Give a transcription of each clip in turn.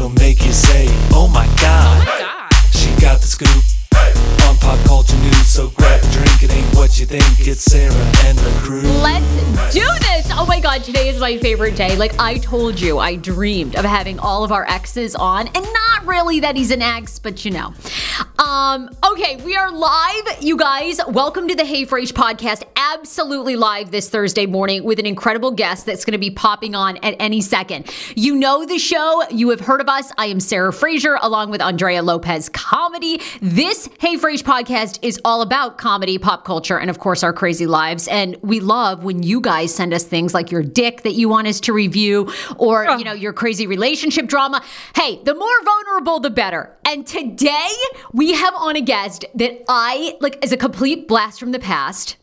She'll make you say, oh, oh my god. She got the scoop on pop culture news, so grab a drink. It ain't what you think. It's Sarah and the crew. Let's do this. Oh my God, today is my favorite day. Like I told you, I dreamed of having all of our exes on, and not really that he's an ex, but you know. Um, okay, we are live, you guys. Welcome to the Hey Frase podcast. Absolutely live this Thursday morning with an incredible guest that's going to be popping on at any second. You know the show, you have heard of us. I am Sarah Fraser along with Andrea Lopez Comedy. This Hey Frase podcast is all about comedy, pop culture, and of course our crazy lives. And we love when you guys send us things like your dick that you want us to review or, you know, your crazy relationship drama. Hey, the more vulnerable, the better. And today we have on a guest that I like is a complete blast from the past.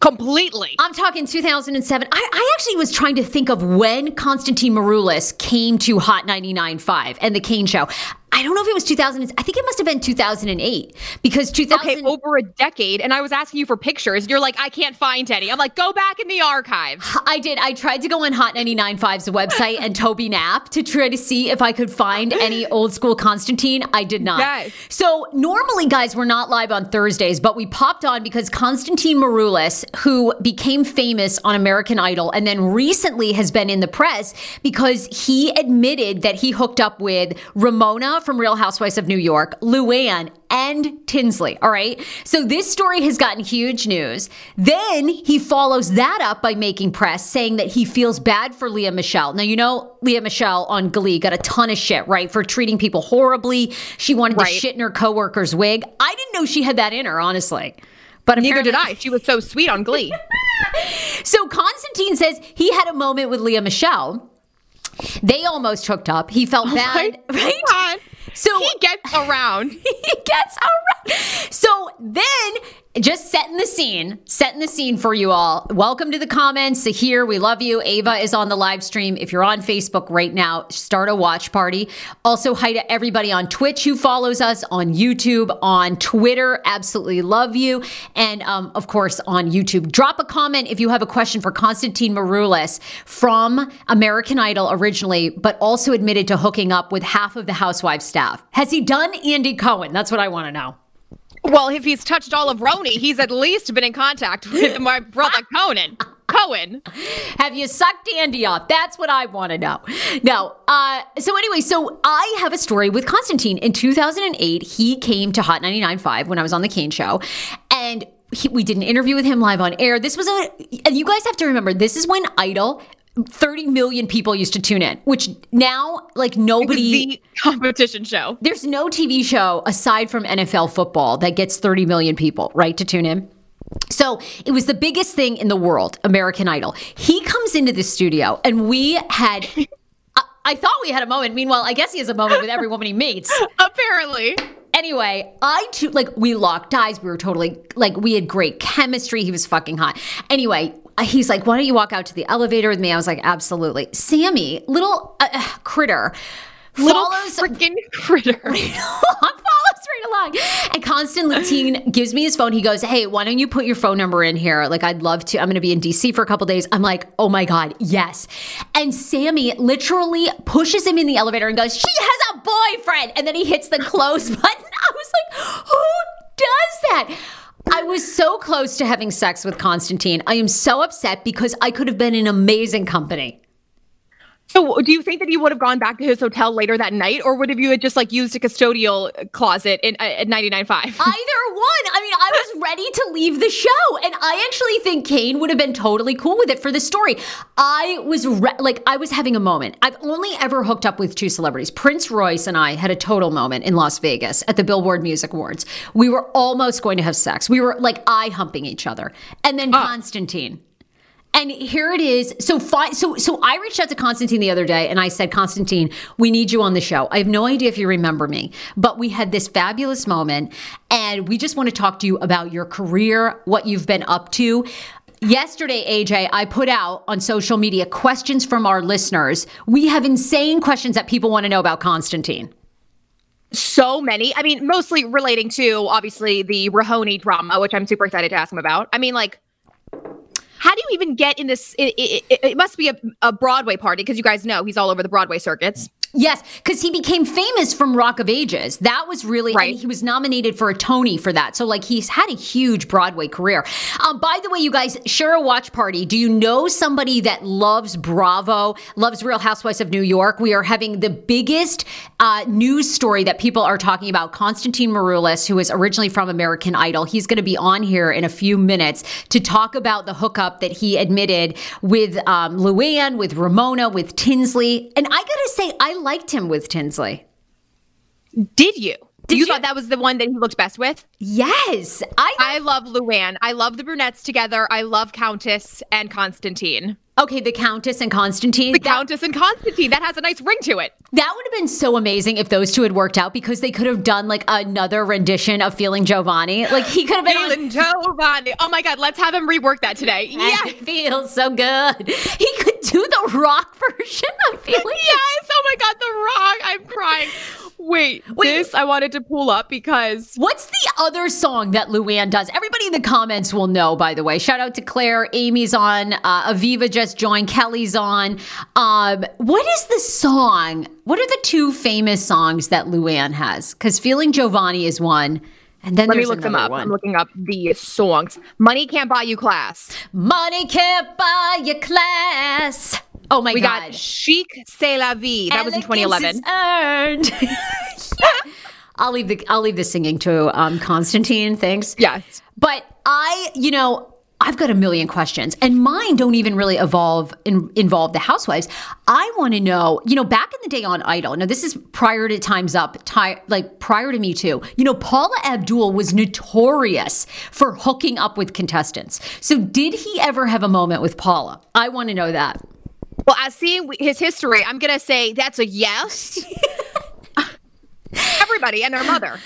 Completely. I'm talking 2007. I, I actually was trying to think of when Constantine Maroulis came to Hot 99.5 and the Kane Show. I don't know if it was 2000. I think it must have been 2008 because 2000. Okay, over a decade, and I was asking you for pictures. You're like, I can't find any. I'm like, go back in the archives. I did. I tried to go on Hot 99.5's website and Toby Knapp to try to see if I could find any old school Constantine. I did not. Yes. So normally, guys, we're not live on Thursdays, but we popped on because Constantine Maroulis, who became famous on American Idol and then recently has been in the press because he admitted that he hooked up with Ramona from Real Housewives of New York, Luann, and Tinsley. All right. So this story has gotten huge news. Then he follows that up by making press saying that he feels bad for Lea Michele. Now, you know, Lea Michele on Glee got a ton of shit, right? For treating people horribly. She wanted Right. to shit in her coworker's wig. I didn't know she had that in her, honestly. But Neither did I. She was so sweet on Glee. So Constantine says he had a moment with Lea Michele. They almost hooked up. He felt bad, right? God. So He gets around. he gets around. So then, just setting the scene, setting the scene for you all. Welcome to the comments. Here, we love you. Ava is on the live stream. If you're on Facebook right now, start a watch party. Also, hi to everybody on Twitch who follows us, on YouTube, on Twitter. Absolutely love you. And um, of course, on YouTube. Drop a comment if you have a question for Constantine Maroulis from American Idol originally, but also admitted to hooking up with half of the Housewives staff. Has he done Andy Cohen? That's what I want to know. Well, if he's touched all of RHONY, he's at least been in contact with my brother Conan. Cohen. Have you sucked Andy off? That's what I want to know. No. Uh, so anyway, so I have a story with Constantine. In 2008, he came to Hot 99.5 when I was on the Kane Show, and he, we did an interview with him live on air. This was a, and you guys have to remember, this is when Idol 30 million people used to tune in, which now, like, nobody. The competition show. There's no TV show aside from NFL football that gets 30 million people, right, to tune in. So it was the biggest thing in the world, American Idol. He comes into the studio, and we had. I, I thought we had a moment. Meanwhile, I guess he has a moment with every woman he meets. Apparently. Anyway, I too like we locked eyes. We were totally like we had great chemistry. He was fucking hot. Anyway, he's like, "Why don't you walk out to the elevator with me?" I was like, "Absolutely." Sammy, little uh, uh, critter, Little follows freaking critter. along. And Constantine gives me his phone. He goes, Hey, why don't you put your phone number in here? Like, I'd love to. I'm going to be in DC for a couple days. I'm like, Oh my God, yes. And Sammy literally pushes him in the elevator and goes, She has a boyfriend. And then he hits the close button. I was like, Who does that? I was so close to having sex with Constantine. I am so upset because I could have been in amazing company. So, do you think that he would have gone back to his hotel later that night, or would have you had just like used a custodial closet in, uh, at 99.5? Either one. I mean, I was ready to leave the show, and I actually think Kane would have been totally cool with it for the story. I was re- like, I was having a moment. I've only ever hooked up with two celebrities. Prince Royce and I had a total moment in Las Vegas at the Billboard Music Awards. We were almost going to have sex. We were like eye humping each other, and then Constantine. And here it is. So fi- so so I reached out to Constantine the other day and I said, Constantine, we need you on the show. I have no idea if you remember me, but we had this fabulous moment and we just want to talk to you about your career, what you've been up to. Yesterday, AJ, I put out on social media questions from our listeners. We have insane questions that people want to know about Constantine. so many. I mean, mostly relating to obviously the RHONY drama, which I'm super excited to ask him about. I mean, like, how do you even get in this? It, it, it, must be a, a Broadway party because you guys know he's all over the Broadway circuits. Yes, because he became famous from Rock of Ages. That was really, Right. and he was nominated for a Tony for that. So, like, he's had a huge Broadway career. Um, by the way, you guys, share a watch party. Do you know somebody that loves Bravo, loves Real Housewives of New York? We are having the biggest uh, news story that people are talking about. Constantine Maroulis, who is originally from American Idol, he's going to be on here in a few minutes to talk about the hookup that he admitted with um, Luann, with Ramona, with Tinsley. And I got to say, I liked him with Tinsley. Did you? Did you, you- thought that was the one that he looked best with? Yes, I. I love Luann. I love the brunettes together. I love Countess and Constantine. Okay, the Countess and Constantine. The that, Countess and Constantine. That has a nice ring to it. that would have been so amazing if those two had worked out because they could have done like another rendition of Feeling Jovani. Like he could have been on. Feeling Jovani. Oh my God, let's have him rework that today. Yeah, it feels so good. He could do the rock version of Feeling. Yes. Oh my God, the rock. I'm crying. Wait, Wait. this I wanted to pull up because What's the other song that Luann does? Everybody in the comments will know, by the way. Shout out to Claire. Amy's on. Uh, Aviva just joined. Kelly's on. Um, what is the song? What are the two famous songs that Luann has? Because Feeling Jovani is one. And then let me look them up. one. I'm looking up the songs. Money can't buy you class. Money can't buy you class. Oh my We God. got Chic C'est la vie. That was in Elegance 2011. is earned. I'll leave the I'll leave the singing to um, Constantine. Thanks. Yes. But I, you know, I've got a million questions, and mine don't even really evolve in, involve the housewives. I want to know, you know, back in the day on Idol. Now this is prior to Times Up, ti- like prior to Me Too. You know, Paula Abdul was notorious for hooking up with contestants. So did he ever have a moment with Paula? I want to know that. Well, as seeing his history, I'm gonna say that's a yes. Everybody and their mother.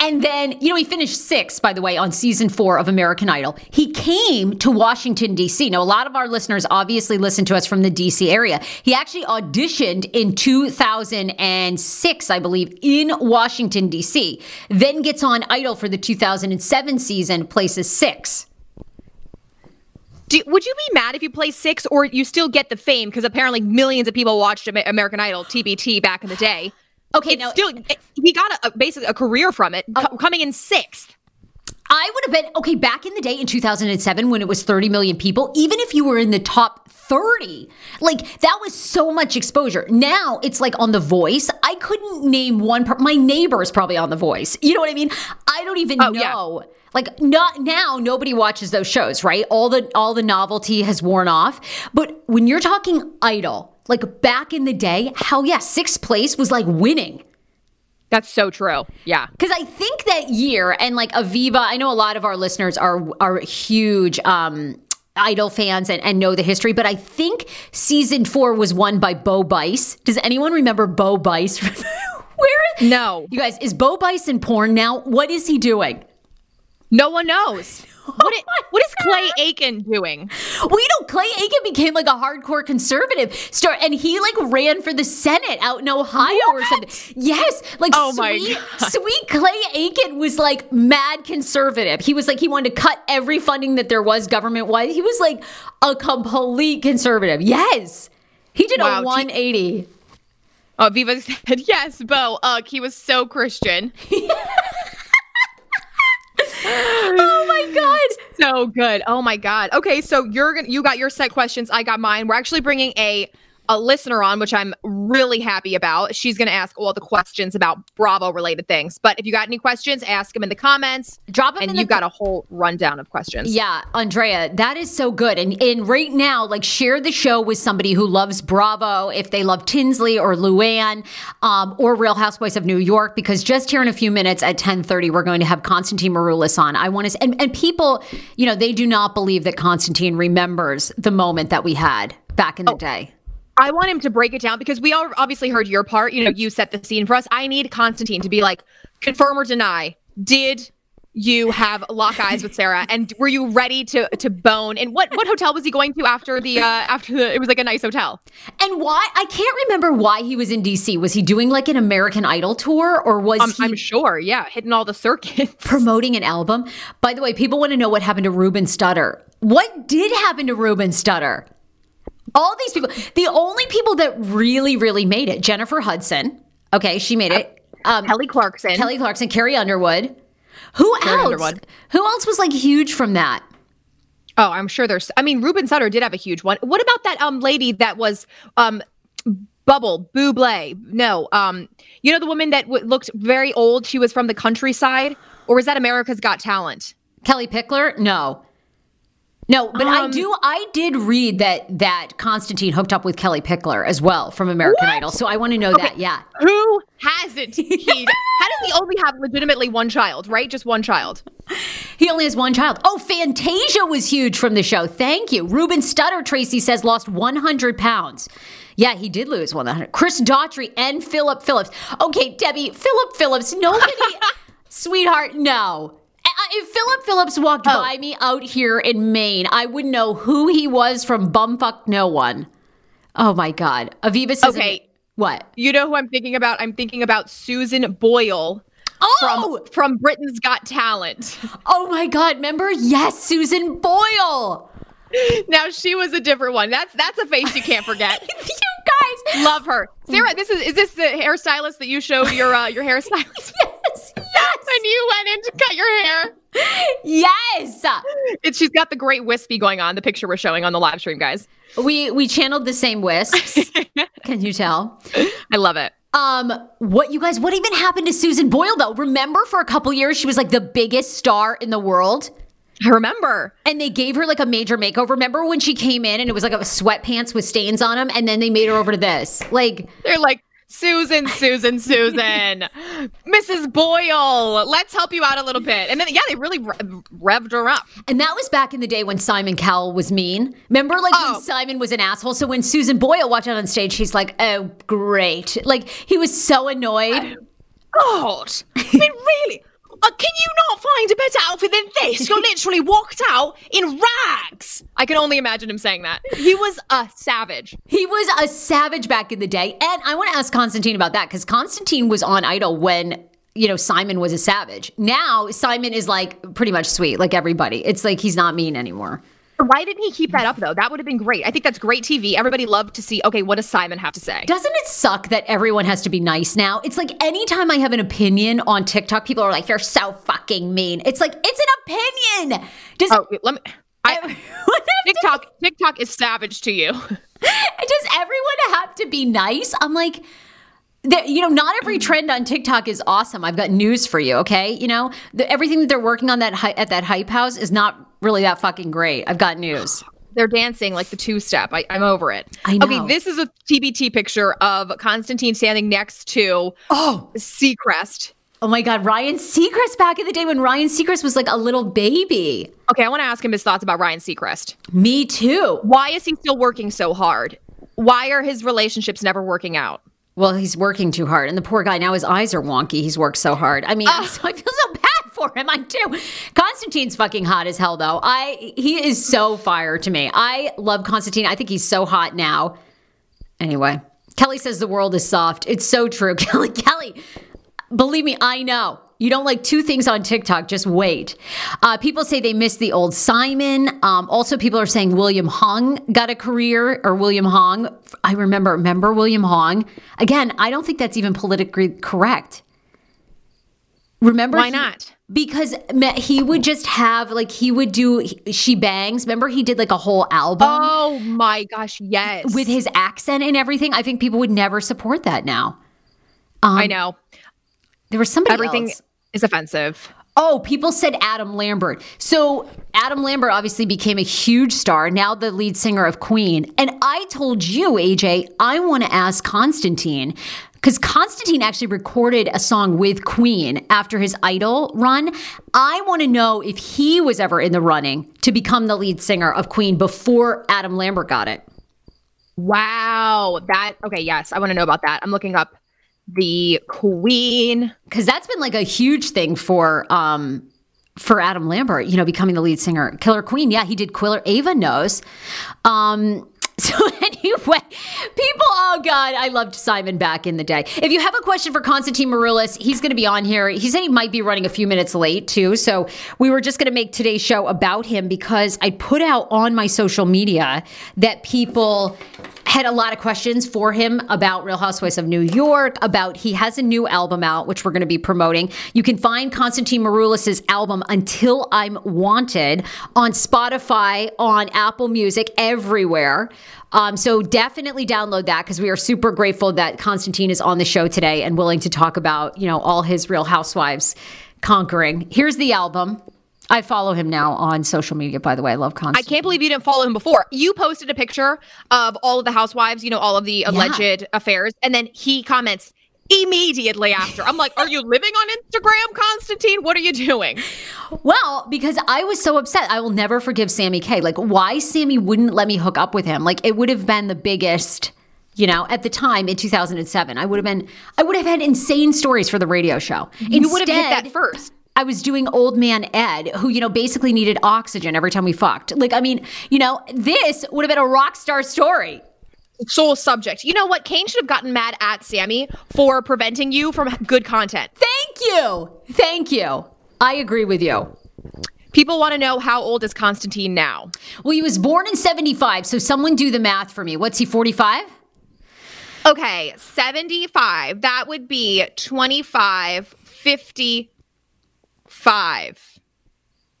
And then, you know, he finished sixth, by the way, on season four of American Idol. He came to Washington, D.C. Now, a lot of our listeners obviously listen to us from the D.C. area. He actually auditioned in 2006, I believe, in Washington, D.C., then gets on Idol for the 2007 season, places six. Do, would you be mad if you play six or you still get the fame? Because apparently millions of people watched American Idol, TBT, back in the day. Okay, It's now still he got a, basically a career from it, oh. co- coming in sixth. I would have been okay back in the day in 2007 when it was 30 million people, even if you were in the top 30, like that was so much exposure. Now it's like on The Voice. I couldn't name one, per- my neighbor is probably on The Voice. You know what I mean? I don't even Oh, yeah. know. Like not now nobody watches those shows, right? All the all the novelty has worn off. But when you're talking idol, like back in the day, hell yeah, sixth place was like winning. That's so true. Yeah. Because I think that year, and like Aviva, I know a lot of our listeners are are huge um, Idol fans and, and know the history, but I think season four was won by Bo Bice. Does anyone remember Bo Bice? Where is No. you guys? Is Bo Bice in porn now? What is he doing? No one knows. What, i- oh what is Clay Aiken doing? Well, you know, Clay Aiken became like a hardcore conservative star, and he like ran for the Senate out in Ohio or something. Yes, like Oh my sweet, sweet Clay Aiken was like mad conservative. He was like he wanted to cut every funding that there was government wide. He was like a complete conservative. Yes, he did Wow, a T- 180. Oh, Viva said yes, Bo. Ugh, he was so Christian. oh my god! so good. Oh my god. Okay, so you're gonna you got your set questions. I got mine. We're actually bringing a a listener on, which I'm really happy about. She's gonna ask all the questions about Bravo related things. But if you got any questions, ask them in the comments. Drop 'em and in you've the- got a whole rundown of questions. Yeah, Andrea, that is so good. And and right now, like share the show with somebody who loves Bravo, if they love Tinsley or Luann, um, or Real Housewives of New York, because just here in a few minutes at 1030, we're going to have Constantine Maroulis on. I want to and, and people, you know, they do not believe that Constantine remembers the moment that we had back in the day. I want him to break it down because we all obviously heard your part. You know, you set the scene for us. I need Constantine to be like, confirm or deny. Did you have lock eyes with Sarah, and were you ready to to bone? And what what hotel was he going to after the uh after the? It was like a nice hotel. And why I can't remember why he was in DC. Was he doing like an American Idol tour or was Um, he I'm sure. Yeah, hitting all the circuits. promoting an album. By the way, people want to know what happened to Ruben Studdard. What did happen to Ruben Studdard? All these people, the only people that really, really made it, Jennifer Hudson. Okay, she made it. Um, Kelly Clarkson. Kelly Clarkson, Carrie Underwood. Who Carrie else? Underwood. Who else was like huge from that? Oh, I'm sure there's. I mean, Ruben Studdard did have a huge one. What about that um lady that was um Bubble Buble? No, um, you know the woman that w- looked very old. She was from the countryside, or was that America's Got Talent? Kellie Pickler? No. No, but I Um, do. I did read that that Constantine hooked up with Kellie Pickler as well from American What? Idol. So I want to know that. Yeah. Who hasn't? He, how does he only have legitimately one child? Right, just one child. He only has one child. Oh, Fantasia was huge from the show. Thank you. Ruben Studdard, Tracy says, lost 100 pounds. Yeah, he did lose 100. Chris Daughtry and Philip Phillips. Okay, Debbie, Philip Phillips, nobody, sweetheart, no. I- If Philip Phillips walked Oh. by me out here in Maine, I would know who he was from Bumfuck No One. Oh my God. Aviva says, Okay. What? You know who I'm thinking about? I'm thinking about Susan Boyle Oh, from from Britain's Got Talent. oh my God. Remember? Yes, Susan Boyle. now she was a different one. That's that's a face you can't forget. you guys. Love her, Sarah. This is is this the hairstylist that you showed your uh, your hairstylist Yes, yes. when you went in to cut your hair? Yes. It, she's got the great wispy going on. The picture we're showing on the live stream, guys. We we channeled the same wisps. Can you tell? I love it. Um, what you guys? What even happened to Susan Boyle though? Remember, for a couple years, she was like the biggest star in the world, I remember. and they gave her like a major makeover. Remember when she came in and it was like a sweatpants with stains on them, and then they made her over to this. Like, They're like Susan, Susan, Susan, Mrs. Boyle. Let's help you out a little bit. And then yeah, they really re- revved her up. and that was back in the day when Simon Cowell was mean. Remember, like Oh. when Simon was an asshole. So when Susan Boyle walked out on stage, she's like, "Oh, great!" Like he was so annoyed. Oh, God, I mean, really, Uh, can you not find a better outfit than this? You're literally walked out in rags. I can only imagine him saying that. He was a savage. He was a savage back in the day. And I want to ask Constantine about that because Constantine was on Idol when, you know, Simon was a savage. Now Simon is like pretty much sweet, like everybody. It's like he's not mean anymore. Why didn't he keep that up though? That would have been great. I think that's great TV. Everybody loved to see, okay, what does Simon have to say? Doesn't it suck that everyone has to be nice now? It's like anytime I have an opinion on TikTok, people are like, you're so fucking mean. It's like, it's an opinion. Does, Oh, let me. I, TikTok, TikTok is savage to you. does everyone have to be nice? I'm like, that you know, not every trend on TikTok is awesome. I've got news for you. Okay, you know, the, everything that they're working on that hy- at that hype house is not really that fucking great. I've got news. They're dancing like the two step. I, I'm over it. I know. Okay, this is a TBT picture of Constantine standing next to Oh, Seacrest. oh my God, Ryan Seacrest back in the day when Ryan Seacrest was like a little baby. Okay, I want to ask him his thoughts about Ryan Seacrest. Me too. Why is he still working so hard? Why are his relationships never working out? Well, he's working too hard, and the poor guy now his eyes are wonky. He's worked so hard. I mean, I'm ah. so- I feel so bad for him. I do. Constantine's fucking hot as hell, though. I he is so fire to me. I love Constantine. I think he's so hot now. Anyway, Kelly says the world is soft. It's so true, Kelly. Kelly, believe me, I know. You don't like two things on TikTok, just wait. Uh, people say they miss the old Simon. Um, also, people are saying William Hung got a career, or William Hong. I remember, remember William Hong? Again, I don't think that's even politically correct. Remember? Why he- not? Because he would just have, like, he would do She Bangs. Remember, he did like a whole album Oh my gosh, yes. with his accent and everything. I think people would never support that now. I um, know. There was somebody Everything else. is offensive. Oh, people said Adam Lambert. So Adam Lambert obviously became a huge star, now the lead singer of Queen. And I told you, AJ, I want to ask Constantine because Constantine actually recorded a song with Queen after his Idol run. I want to know if he was ever in the running to become the lead singer of Queen before Adam Lambert got it. Wow. That okay, yes. I want to know about that. I'm looking up the Queen. because that's been like a huge thing for um for Adam Lambert, you know, becoming the lead singer. Killer Queen, yeah, he did Quiller. Ava knows. Um, so anyway, people, oh god, I loved Simon back in the day. If you have a question for Constantine Maroulis, he's going to be on here. He said he might be running a few minutes late too, so we were just going to make today's show about him because I put out on my social media that people had a lot of questions for him about Real Housewives of New York, about he has a new album out, which we're going to be promoting. You can find Constantine Maroulis' album Until I'm Wanted on Spotify, on Apple Music, everywhere. Um, so definitely download that because we are super grateful that Constantine is on the show today and willing to talk about, you know, all his Real Housewives conquering. Here's the album. I follow him now on social media, by the way. I love Constantine. I can't believe you didn't follow him before. You posted a picture of all of the housewives, you know, all of the alleged affairs, and then he comments immediately after. I'm like, are you living on Instagram, Constantine? What are you doing? Well, because I was so upset. I will never forgive Sammy K. Like, why Sammy wouldn't let me hook up with him? Like, it would have been the biggest, you know, at the time in 2007. I would have been, I would have had insane stories for the radio show. You would have hit that first. I was doing old man Ed, who, you know, basically needed oxygen every time we fucked. Like, I mean, you know, this would have been a rock star story. Sole subject. You know what? Kane should have gotten mad at Sammy for preventing you from good content. Thank you. Thank you. I agree with you. People want to know how old is Constantine now? Well, he was born in 75, so someone do the math for me. What's he, 45? Okay, 75. That would be 25, 55.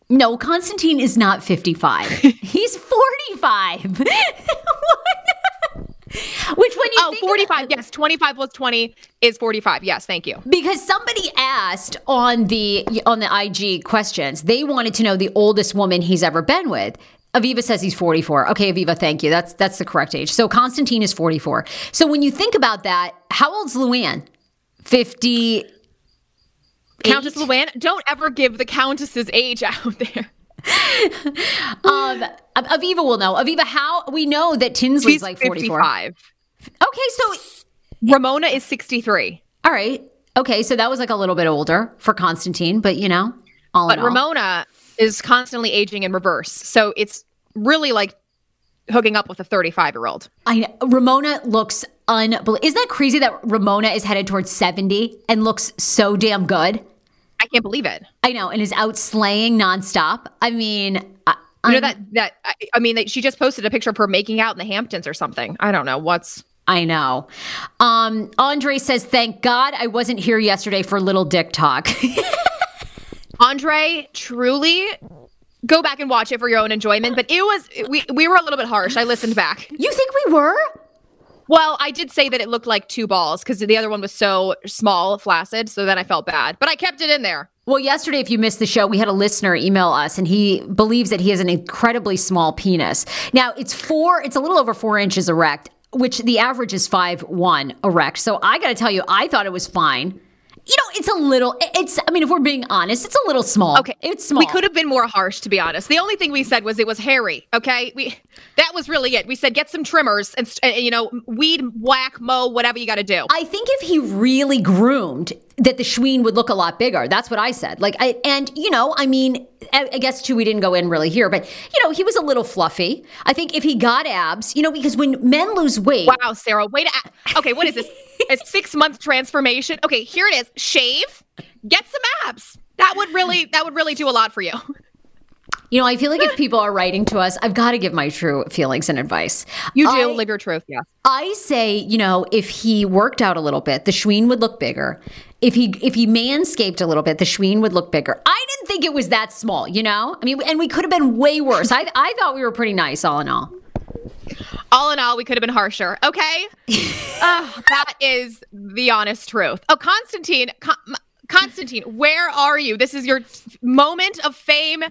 No, Constantine is not 55. He's 45. Which when you Oh, think 45. Yes, 25 plus 20 is 45. Yes, thank you. because somebody asked on the on the IG questions, they wanted to know the oldest woman he's ever been with. Aviva says he's 44. Okay, Aviva, thank you. That's that's the correct age. So Constantine is 44. So when you think about that, how old's Luann? 50 Countess Luann, don't ever give the Countess's age out there. Um, Aviva will know. Aviva, how we know that Tinsley's She's like 44. 55. Okay, so Ramona is 63. all right. Okay, so that was like a little bit older for Constantine, but you know, all But in all. Ramona is constantly aging in reverse. So it's really like hooking up with a 35 year old. I know, Ramona looks unbelievable. Isn't that crazy that Ramona is headed towards 70 and looks so damn good? I can't believe it. I know, and is out slaying nonstop. I mean, I, You know that that I, I mean that she just posted a picture of her making out in the Hamptons or something. I don't know what's. I know. Um, Andre says, "Thank God I wasn't here yesterday for little dick talk." Andre, truly, go back and watch it for your own enjoyment. But it was we we were a little bit harsh. I listened back. you think we were? Well, I did say that it looked like two balls because the other one was so small, flaccid. So then I felt bad, but I kept it in there. Well, yesterday, if you missed the show, we had a listener email us, and he believes that he has an incredibly small penis. Now, it's four, it's a little over four inches erect, which the average is five one erect. So I got to tell you, I thought it was fine. You know, it's a little, it's, I mean, if we're being honest, it's a little small. Okay, It's small. We could have been more harsh, to be honest. The only thing we said was it was hairy. Okay, we that was really it. We said get some trimmers and you know weed, whack, mow, whatever you got to do. I think if he really groomed, that the Schween would look a lot bigger. That's what I said. Like, I, and you know, I mean, I, I guess too, we didn't go in really here, but you know, he was a little fluffy. I think if he got abs, you know, because when men lose weight, Wow, Sarah, wait. A- okay, what is this? A six month transformation? Okay, here it is. Shave, get some abs. That would really that would really do a lot for you. you know, I feel like if people are writing to us, I've got to give my true feelings and advice. You do I- live your truth, yeah. I say, you know, if he worked out a little bit, the Schween would look bigger. If he if he manscaped a little bit, the Schween would look bigger. I didn't think it was that small, you know. I mean, and we could have been way worse. I I thought we were pretty nice, all in all. All in all, we could have been harsher. Okay, Ah, that is the honest truth. Oh, Constantine, Con- Constantine, where are you? This is your moment of fame.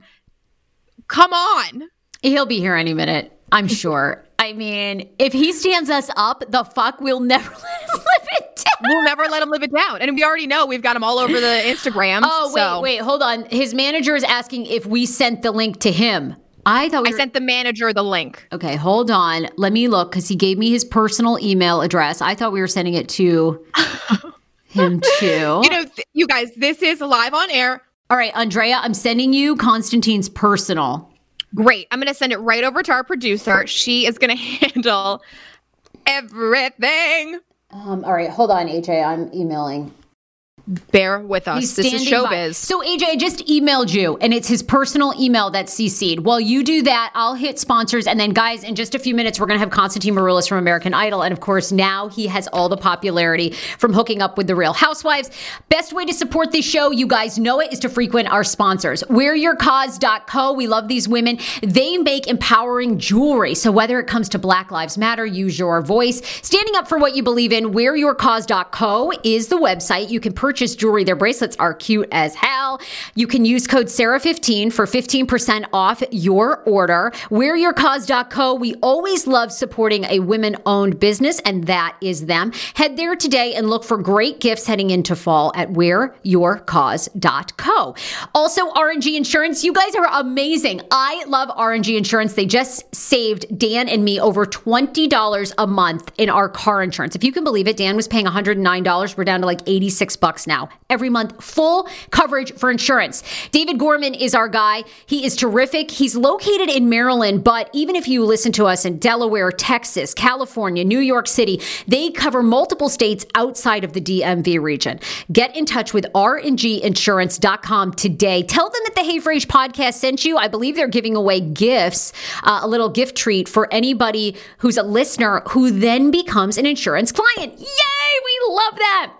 Come on. He'll be here any minute, I'm sure. I mean, if he stands us up, the fuck, we'll never let him live it down. We'll never let him live it down. And we already know we've got him all over the Instagram. Oh, wait, wait, hold on. His manager is asking if we sent the link to him. I thought we I were- sent the manager the link. Okay, hold on. Let me look because he gave me his personal email address. I thought we were sending it to him too. You know, th- you guys, this is live on air. All right, Andrea, I'm sending you Constantine's personal. Great. I'm going to send it right over to our producer. She is going to handle everything. Um, all right, hold on, AJ. I'm emailing. Bear with us. This is standing by. showbiz. So AJ, I just emailed you, and it's his personal email that's CC'd. While you do that, I'll hit sponsors, and then guys, in just a few minutes, we're gonna have Constantine Maroulis from American Idol, and of course, now he has all the popularity from hooking up with the Real Housewives. Best way to support this show, you guys know it, is to frequent our sponsors. WeareYourCause.co. We love these women. They make empowering jewelry. So whether it comes to Black Lives Matter, use your voice, standing up for what you believe in. WeareYourCause.co is the website. You can purchase jewelry. Their bracelets are cute as hell. You can use code Sarah15 for 15% off your order. WeareYourCause.co. We always love supporting a women owned business, and that is them. Head there today and look for great gifts heading into fall at WeareYourCause.co. Also, RNG Insurance. You guys are amazing. I love RNG Insurance. They just saved Dan and me over $20 a month in our car insurance. If you can believe it, Dan was paying $109. We're down to like 86 bucks now every month. Full coverage for insurance. David Gorman is our guy. He is terrific. He's located in Maryland, but even if you listen to us in Delaware, Texas, California, New York City, they cover multiple states outside of the DMV region. Get in touch with rnginsurance.com today. Tell them that the Hey Frase podcast sent you. I believe they're giving away gifts, uh, a little gift treat for anybody who's a listener who then becomes an insurance client. Yay! We love that.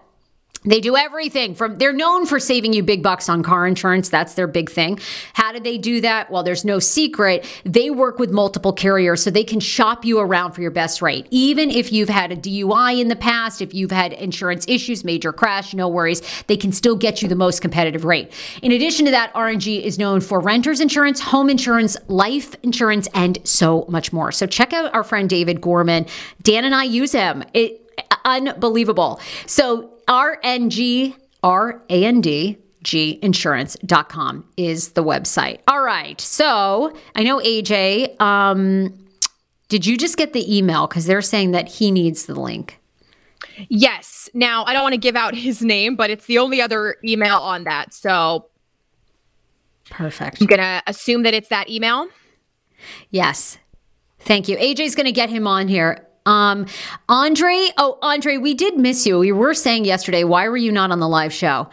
They do everything from they're known for saving you big bucks on car insurance. That's their big thing. How do they do that? Well, there's no secret. They work with multiple carriers so they can shop you around for your best rate. Even if you've had a DUI in the past, if you've had insurance issues, major crash, no worries. They can still get you the most competitive rate. In addition to that, RNG is known for renters insurance, home insurance, life insurance, and so much more. So check out our friend David Gorman. Dan and I use him. It unbelievable. So RNG, R-A-N-D, G insurance.com is the website. All right. So I know AJ, um, did you just get the email? Because they're saying that he needs the link. Yes. Now, I don't want to give out his name, but it's the only other email on that. So Perfect. I'm going to assume that it's that email. Yes. Thank you. AJ's going to get him on here. Um, Andre, oh, Andre, we did miss you. We were saying yesterday, why were you not on the live show?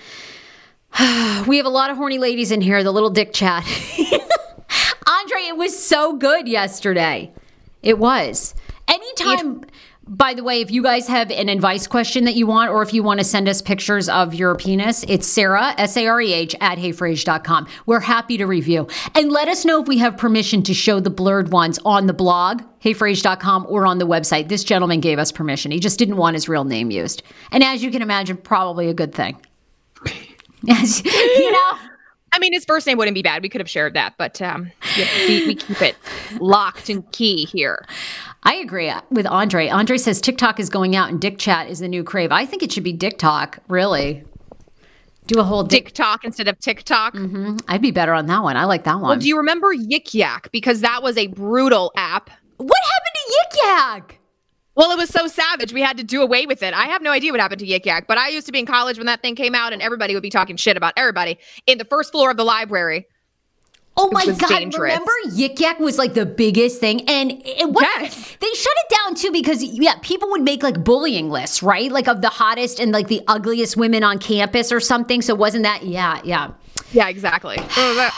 we have a lot of horny ladies in here, the little dick chat. Andre, it was so good yesterday. It was. Anytime, by the way, if you guys have an advice question that you want, or if you want to send us pictures of your penis, it's Sarah, S A R E H, at heyfrase.com. We're happy to review. And let us know if we have permission to show the blurred ones on the blog, heyfrase.com, or on the website. This gentleman gave us permission. He just didn't want his real name used. And as you can imagine, probably a good thing. You know? I mean, his first name wouldn't be bad. We could have shared that, but um, yeah, we, we keep it locked and key here. I agree with Andre. Andre says TikTok is going out and Dick Chat is the new crave. I think it should be Dick Talk, really. Do a whole Dick. Dick Talk instead of TikTok. Mhm. I'd be better on that one. I like that one. Well, do you remember Yik Yak? Because that was a brutal app. what happened to Yik Yak? Well, it was so savage, we had to do away with it. I have no idea what happened to Yik Yak, but I used to be in college when that thing came out, and everybody would be talking shit about everybody in the first floor of the library. Oh my god! dangerous. Remember, Yik Yak was like the biggest thing, and it what Yes. they shut it down too because yeah, people would make like bullying lists, right? Like of the hottest and like the ugliest women on campus or something. So wasn't that? Yeah, yeah. Yeah, exactly.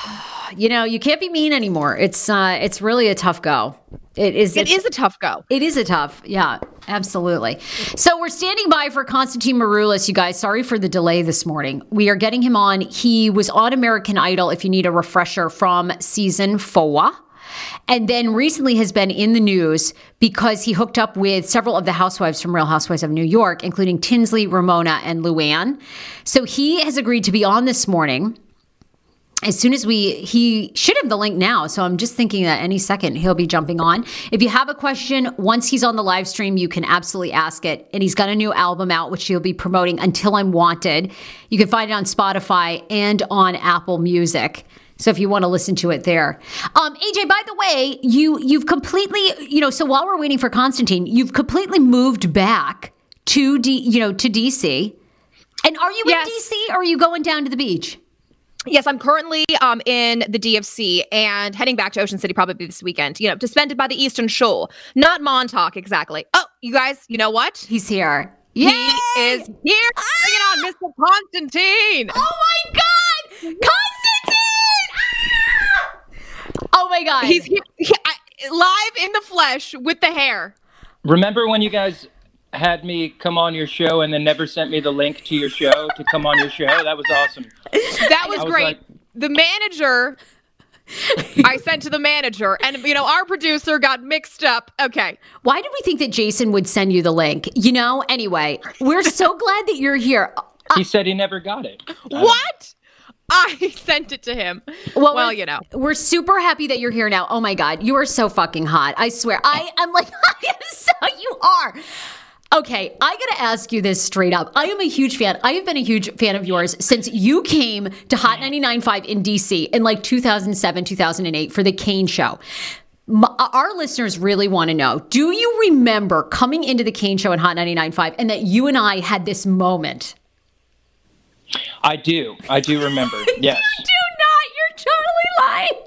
You know, you can't be mean anymore. It's uh, it's really a tough go. It is. It is a tough go. It is a tough, yeah, absolutely. So we're standing by for Constantine Maroulis, you guys. Sorry for the delay this morning. We are getting him on. He was on American Idol, if you need a refresher, from season four. And then recently has been in the news because he hooked up with several of the housewives from Real Housewives of New York, including Tinsley, Ramona, and Luann. So he has agreed to be on this morning as soon as we he should have the link now so i'm just thinking that any second he'll be jumping on. If you have a question once he's on the live stream you can absolutely ask it. And he's got a new album out which he'll be promoting until i'm wanted. You can find it on spotify and on apple music. So if you want to listen to it there. Um, aj by the way you you've completely you know so while we're waiting for constantine you've completely moved back to d you know to dc and are you Yes. in dc or are you going down to the beach Yes, I'm currently um, in the DFC and heading back to Ocean City probably this weekend, you know, to spend it by the Eastern Shore. Not Montauk, exactly. Oh, you guys, you know what? he's here He is here. Bring it on, Mr. Constantine. Oh my God! Constantine! Ah! Oh my God! He's here he- I- live in the flesh with the hair. Remember when you guys had me come on your show and then never sent me the link to your show to come on your show? That was awesome. That was, was great. like- the manager, I sent to the manager, and you know our producer got mixed up. Okay, Why did we think that Jason would send you the link? You know. Anyway, we're so glad that you're here. Uh, he said he never got it. I- what? I sent it to him. Well, Well, you know. we're super happy that you're here now. Oh my God, you are so fucking hot. I swear. I am like, I am so. You are. Okay, I gotta ask you this straight up. I am a huge fan. I have been a huge fan of yours since you came to Hot mm-hmm. 99.5 in DC in like 2007, 2008 for the Kane Show. M- our listeners really want to know do you remember coming into the Kane Show in Hot 99.5 and that you and I had this moment? I do. I do remember. Yes. You do not, you're totally lying.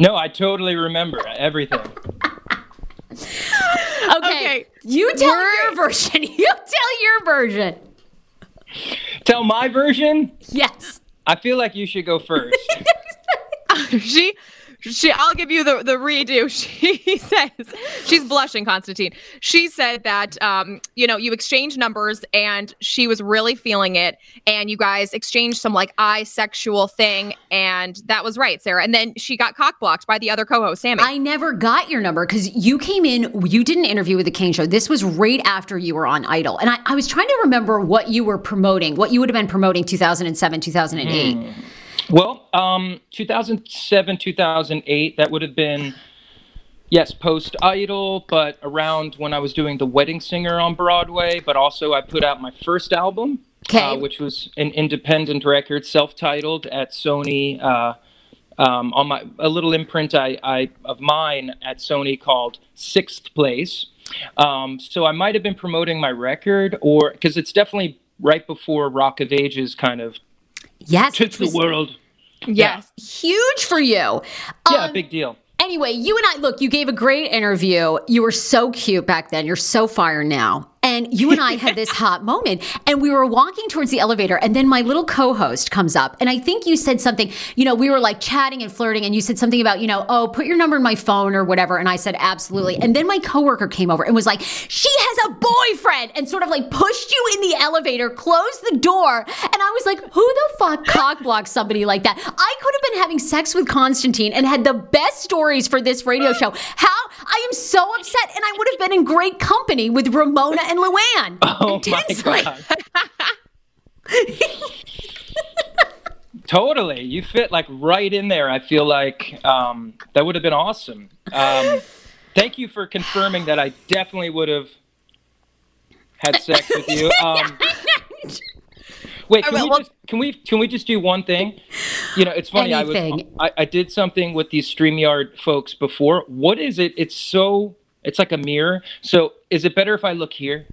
No, I totally remember everything. Okay, Okay, you tell we're- your version. You tell your version. Tell my version. Yes. I feel like you should go first. she she I'll give you the the redo. She says she's blushing, Constantine. She said that um, you know, you exchange numbers and she was really feeling it, and you guys exchanged some like eye sexual thing, and that was right, Sarah. And then she got cock blocked by the other co-host, Sammy. I never got your number because you came in, you did an interview with the Kane Show. This was right after you were on Idol. And I, I was trying to remember what you were promoting, what you would have been promoting 2007, 2008. Well, um, 2007, 2008, that would have been, yes, post Idol, but around when I was doing The Wedding Singer on Broadway. But also, I put out my first album, Okay. uh, which was an independent record, self titled at Sony. Uh, um, on my a little imprint I, I of mine at Sony called Sixth Place, Um, so I might have been promoting my record, or because it's definitely right before Rock of Ages kind of Yes, took which the world. Yes. huge for you. Yeah, Um, big deal. Anyway, you and I, look, you gave a great interview. You were so cute back then. You're so fire now. And you and I had this hot moment, and we were walking towards the elevator, and then my little co host comes up, and I think you said something, you know, we were like chatting and flirting, and you said something about, you know, oh, put your number in my phone or whatever. And I said, absolutely. And then my coworker came over and was like, she has a boyfriend, and sort of like pushed you in the elevator, closed the door. And I was like, who the fuck cock blocks somebody like that? I could have been having sex with Constantine and had the best stories for this radio show. How I am so upset, and I would have been in great company with Ramona and Luann. Oh Intensely. my god. totally, you fit like right in there. I feel like um, that would have been awesome. Um, thank you for confirming that. I definitely would have had sex with you. Um, wait, can right, we well- just can we can we just do one thing? You know, it's funny. I was I, I did something with these Streamyard folks before. What is it? It's so it's like a mirror. So is it better if I look here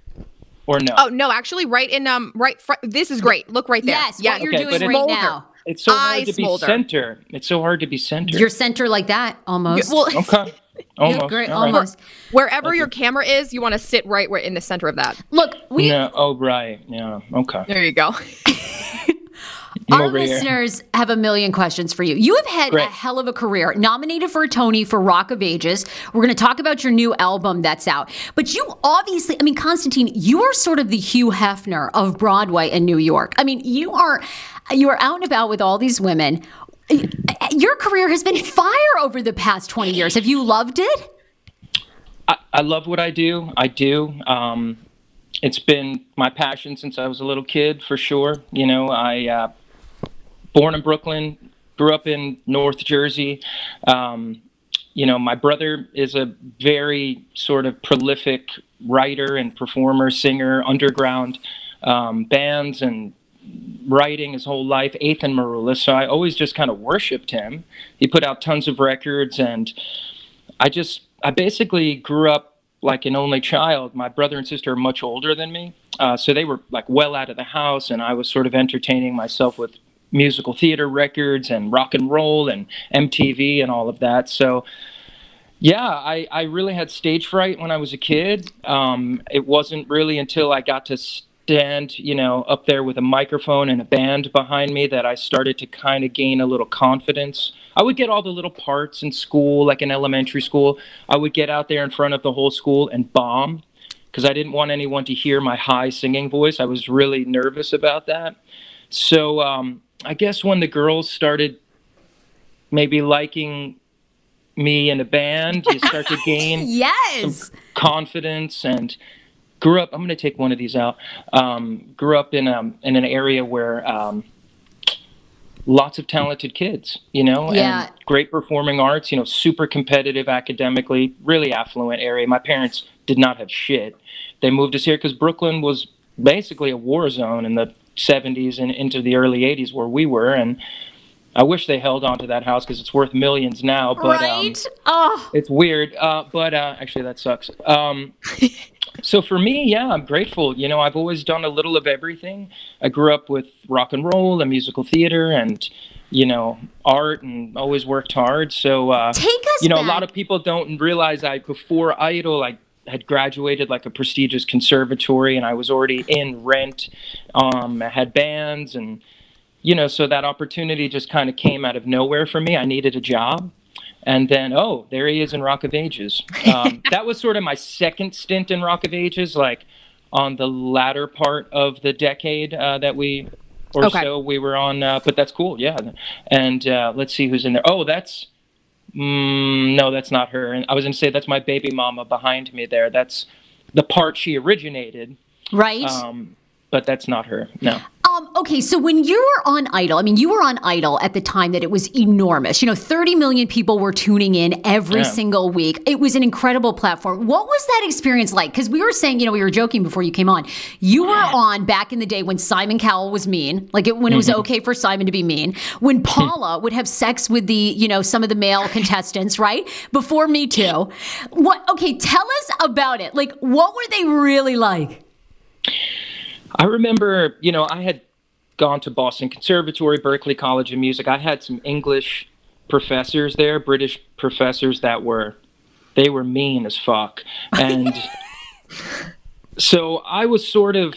or no? Oh no, actually, right in um, right. Fr- this is great. Look right there. Yes, yeah. what you're Okay, doing but right it's- now. It's so hard I to be smolder. center. It's so hard to be center. You're center like that almost. Well, okay. Almost. great, All right. almost. wherever your camera is, you want to sit right where in the center of that. Look, we No. Oh, right. Yeah. Okay. There you go. I'm Our over here. listeners have a million questions for you. You have had Great. a hell of a career, nominated for a Tony for Rock of Ages. We're going to talk about your new album that's out. But you obviously, I mean, Constantine, you are sort of the Hugh Hefner of Broadway in New York. I mean, you are you are out and about with all these women. Your career has been fire over the past 20 years. Have you loved it? I, I love what I do. I do. Um, it's been my passion since I was a little kid, for sure. You know, I uh, born in Brooklyn, grew up in North Jersey. Um, you know, my brother is a very sort of prolific writer and performer, singer, underground um, bands and writing his whole life, Ethan Marula. So I always just kind of worshipped him. He put out tons of records, and I just, I basically grew up like an only child. My brother and sister are much older than me. Uh, so they were like well out of the house, and I was sort of entertaining myself with musical theater records and rock and roll and MTV and all of that. So, yeah, I, I really had stage fright when I was a kid. Um, it wasn't really until I got to stand, you know, up there with a microphone and a band behind me that I started to kind of gain a little confidence. I would get all the little parts in school, like in elementary school. I would get out there in front of the whole school and bomb because I didn't want anyone to hear my high singing voice. I was really nervous about that. So um, I guess when the girls started maybe liking me in a band, you start to gain Yes. confidence and grew up. I'm going to take one of these out. Um, grew up in um, in an area where um, lots of talented kids, you know, Yeah. and great performing arts. You know, super competitive academically, really affluent area. My parents did not have shit. They moved us here because Brooklyn was basically a war zone in the 70s and into the early 80s where we were and. I wish they held on to that house because it's worth millions now. But um, oh. it's weird, uh, but uh, actually that sucks. Um, so for me, yeah, I'm grateful. You know, I've always done a little of everything. I grew up with rock and roll and musical theater and you know art and always worked hard. So uh, Take us you know, back. a lot of people don't realize I before Idol, I had graduated like a prestigious conservatory and I was already in Rent. Um, I had bands and you know, so that opportunity just kind of came out of nowhere for me. I needed a job. And then, oh, there he is in Rock of Ages. Um, that was sort of my second stint in Rock of Ages, like on the latter part of the decade uh, that we, or Okay. so we were on. Uh, but that's cool, yeah. And uh, let's see who's in there. Oh, that's, mm, no, that's not her. And I was going to say that's my baby mama behind me there. That's the part she originated, right? um, but that's not her. No. Um, okay, so when you were on Idol, I mean, you were on Idol at the time that it was enormous. You know, 30 million people were tuning in every Yeah. single week. It was an incredible platform. What was that experience like? Because we were saying, you know, we were joking before you came on. You were on back in the day when Simon Cowell was mean, like it, when it was Mm-hmm. okay for Simon to be mean, when Paula would have sex with the, you know, some of the male contestants, right? Before Me Too. What, okay, tell us about it. Like, what were they really like? I remember, you know, I had gone to Boston Conservatory, Berklee College of Music. I had some English professors there, British professors that were they were mean as fuck. And so I was sort of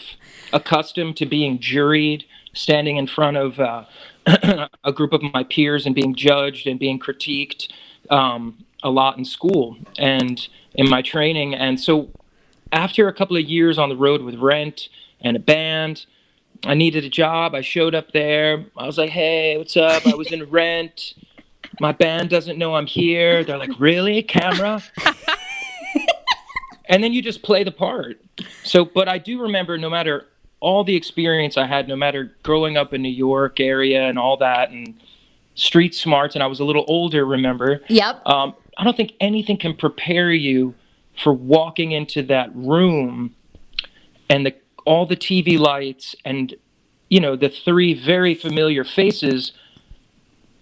accustomed to being juried, standing in front of uh, a group of my peers and being judged and being critiqued um, a lot in school and in my training. And so after a couple of years on the road with Rent and a band, I needed a job. I showed up there. I was like, hey, what's up? I was in Rent. My band doesn't know I'm here. They're like, really? Camera? and then you just play the part. So, but I do remember no matter all the experience I had, no matter growing up in New York area and all that, and street smarts, and I was a little older, remember? Yep. um, I don't think anything can prepare you for walking into that room and the all the TV lights and you know the three very familiar faces,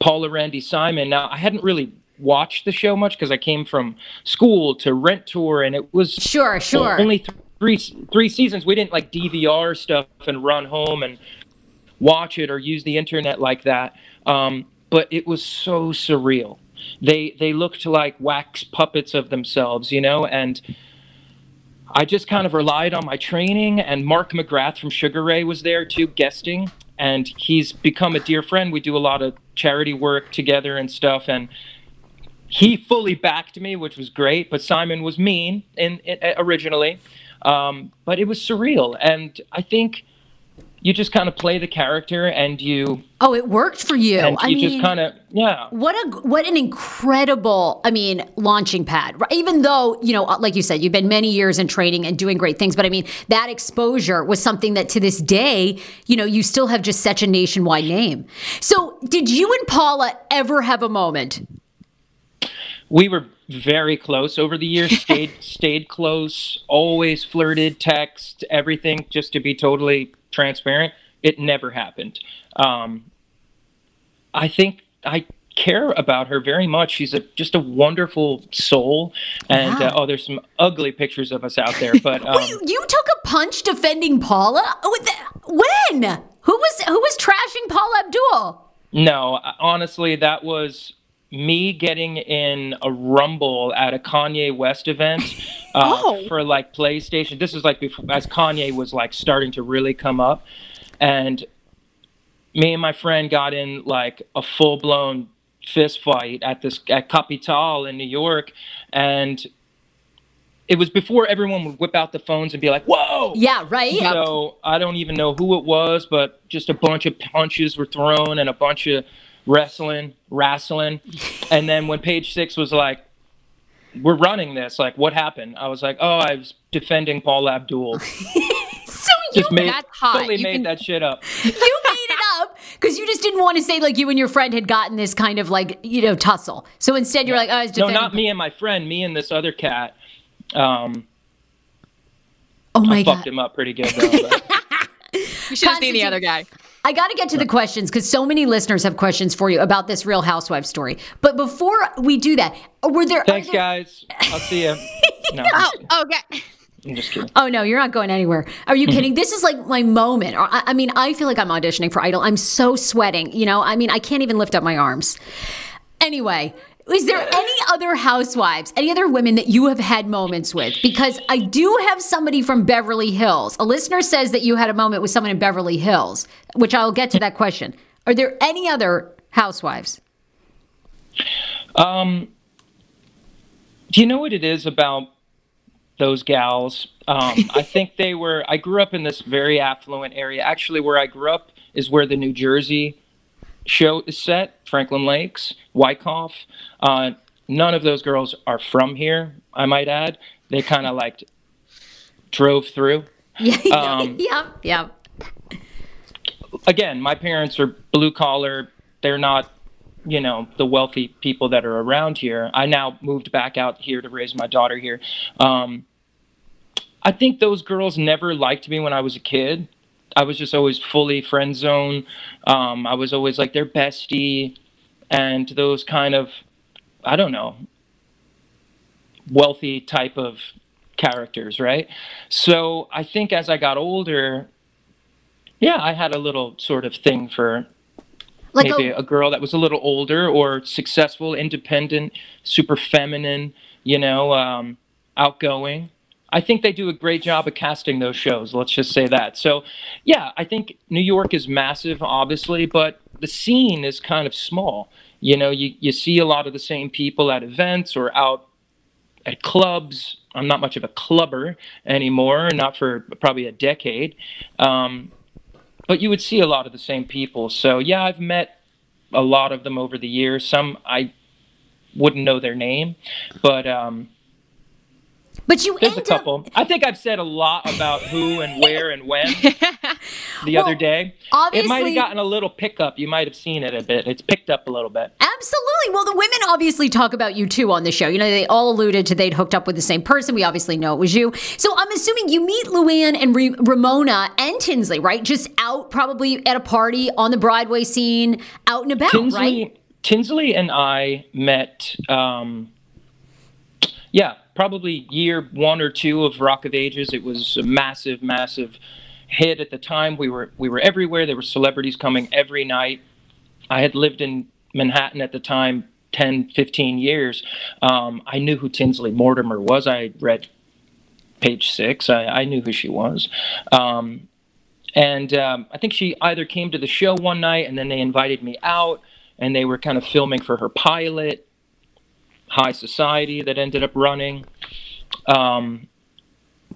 Paula, Randy, Simon. Now I hadn't really watched the show much because I came from school to rent tour and it was Sure, sure. only th- three three seasons. We didn't like DVR stuff and run home and watch it or use the internet like that. Um, but it was so surreal. They they looked like wax puppets of themselves, you know, and I just kind of relied on my training. And Mark McGrath from Sugar Ray was there too, guesting, and he's become a dear friend. We do a lot of charity work together and stuff, and he fully backed me, which was great. But Simon was mean in, in originally, um, but it was surreal, and I think you just kind of play the character, and you Oh, it worked for you. and I you mean, just kind of yeah. what a what an incredible, I mean, launching pad. right? Even though you know, uh, like you said, you've been many years in training and doing great things, but I mean, that exposure was something that to this day, you know, you still have just such a nationwide name. So, did you and Paula ever have a moment? we were very close over the years stayed stayed close always flirted text everything just to be totally transparent it never happened um, i think i care about her very much she's a just a wonderful soul and Yeah. uh, oh there's some ugly pictures of us out there but um, Wait, you took a punch defending Paula? Oh, When? Who was who was trashing Paula Abdul? No, honestly, that was me getting in a rumble at a Kanye West event uh, Oh. for like PlayStation. This is like before, as Kanye was like starting to really come up, and me and my friend got in like a full blown fist fight at this at Capitale in New York, and it was before everyone would whip out the phones and be like, "Whoa!" Yeah, right. So I don't even know who it was, but just a bunch of punches were thrown and a bunch of wrestling, wrestling. and then when page six was like, we're running this, like, what happened? I was like, oh, I was defending Paul Abdul. So you Just made, That's hot. totally You made can- that shit up. you made it up because you just didn't want to say like you and your friend had gotten this kind of like you know tussle. So instead, you're like, oh, I was No, not me and my friend, me and this other cat. Um, Oh my I god! fucked him up pretty good though. but- You should have seen the other guy. I got to get to the questions because so many listeners have questions for you about this Real Housewives story. But before we do that, were there? Thanks, there- guys. I'll see you. No, Oh, okay. I'm just kidding. Oh no, you're not going anywhere. Are you kidding? This is like my moment. Or I, I mean, I feel like I'm auditioning for Idol. I'm so sweating. You know, I mean, I can't even lift up my arms. Anyway, is there any other housewives, any other women that you have had moments with? Because I do have somebody from Beverly Hills. A listener says that you had a moment with someone in Beverly Hills, which I'll get to that question. Are there any other housewives? Um, do you know what it is about those gals? Um, I think they were. I grew up in this very affluent area. Actually, where I grew up is where the New Jersey show is set. Franklin Lakes, Wyckoff. Uh, none of those girls are from here. I might add. They kind of like drove through. Yeah, Um, yeah, yeah. again, my parents are blue collar. They're not, you know, the wealthy people that are around here. I now moved back out here to raise my daughter here. Um, I think those girls never liked me when I was a kid. I was just always fully friend zone. Um, I was always like their bestie, and those kind of, I don't know, wealthy type of characters, right? So I think as I got older, yeah, I had a little sort of thing for Like maybe a, a girl that was a little older or successful, independent, super feminine, you know, um, outgoing. I think they do a great job of casting those shows. Let's just say that. So, yeah, I think New York is massive, obviously, but the scene is kind of small. You know, you, you see a lot of the same people at events or out at clubs. I'm not much of a clubber anymore, not for probably a decade. Um, but you would see a lot of the same people. So yeah, I've met a lot of them over the years. Some I wouldn't know their name, but um, but you there's a end up couple. I think I've said a lot about who and where and when the other Well, day. It might have gotten a little pickup. You might have seen it a bit. It's picked up a little bit. Absolutely. Well, the women obviously talk about you too on the show. You know, they all alluded to they'd hooked up with the same person. We obviously know it was you. So I'm assuming you meet Luann and Re- Ramona and Tinsley, right? Just out probably at a party on the Broadway scene, out and about, Tinsley, right? Tinsley and I met. Um, yeah, probably year one or two of Rock of Ages. It was a massive, massive hit at the time. We were we were everywhere. There were celebrities coming every night. I had lived in Manhattan at the time 10, 15 years. Um, I knew who Tinsley Mortimer was. I read page six. I, I knew who she was. Um, and um, I think she either came to the show one night and then they invited me out and they were kind of filming for her pilot, High Society, that ended up running. Um,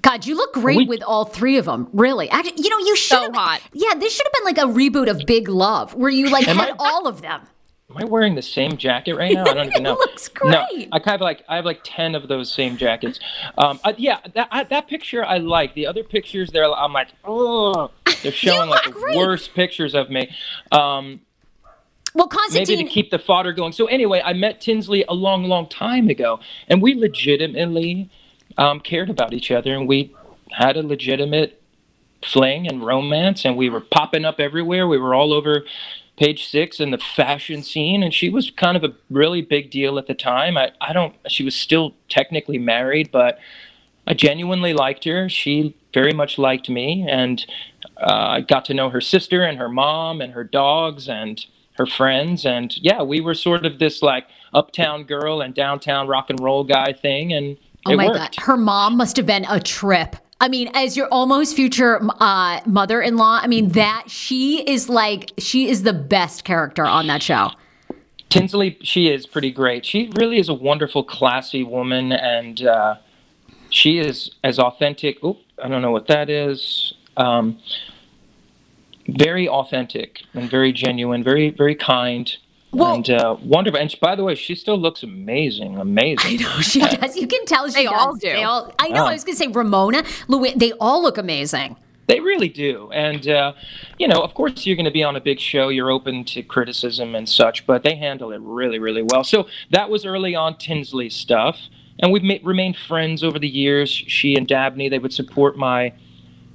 God, you look great We- with all three of them. Really, Actually, you know, you should So have. hot. Yeah, this should have been like a reboot of Big Love, where you like Am had I- all of them. am I wearing the same jacket right now? I don't even know. It looks great. No. I kind of like I have like ten of those same jackets. Um, uh, yeah, that I, that picture I like. The other pictures, there, I'm like, oh, they're showing like the worst pictures of me. Um, Well, maybe to keep the fodder going. So anyway, I met Tinsley a long, long time ago, and we legitimately um, cared about each other, and we had a legitimate fling and romance, and we were popping up everywhere. We were all over page six in the fashion scene, and she was kind of a really big deal at the time. I, I don't. She was still technically married, but I genuinely liked her. She very much liked me, and uh, I got to know her sister and her mom and her dogs and her friends. And yeah, we were sort of this like uptown girl and downtown rock and roll guy thing, and oh it my worked. God, her mom must have been a trip. I mean, as your almost future uh, mother-in-law, I mean that she is like she is the best character on that show. Tinsley, she is pretty great. She really is a wonderful, classy woman, and uh, she is as authentic. Oop, I don't know what that is. Um, very authentic and very genuine, very very kind, Well- and uh, wonderful. And she, by the way, she still looks amazing, amazing. Oh, she does. You can tell she They does. all do. They all. I know. Oh. I was gonna say Ramona, Louis. They all look amazing. They really do. And, uh, you know, of course, you're going to be on a big show. You're open to criticism and such, but they handle it really, really well. So that was early on Tinsley stuff. And we've ma- remained friends over the years. She and Dabney, they would support my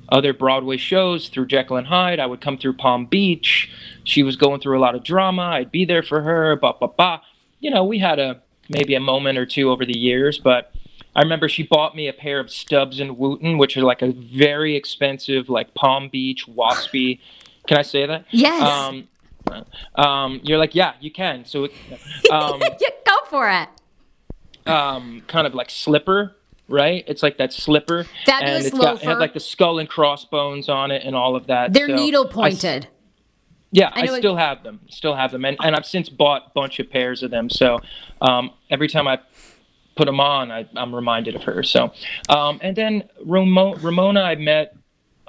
other Broadway shows through Jekyll and Hyde. I would come through Palm Beach. She was going through a lot of drama. I'd be there for her, ba ba ba. You know, we had a maybe a moment or two over the years, but I remember she bought me a pair of Stubbs and Wootton, which are like a very expensive, like Palm Beach waspy. Can I say that? Yes. Um, um, you're like, yeah, you can. So, um, yeah, go for it. um, kind of like slipper, right? It's like that slipper, Fabulous and it's got it had like the skull and crossbones on it and all of that. They're So needle I pointed. yeah, I I, know it- still have them. Still have them, and and I've since bought a bunch of pairs of them. So um, every time I put them on, I, I'm reminded of her. So um, and then Ramo- Ramona, I met.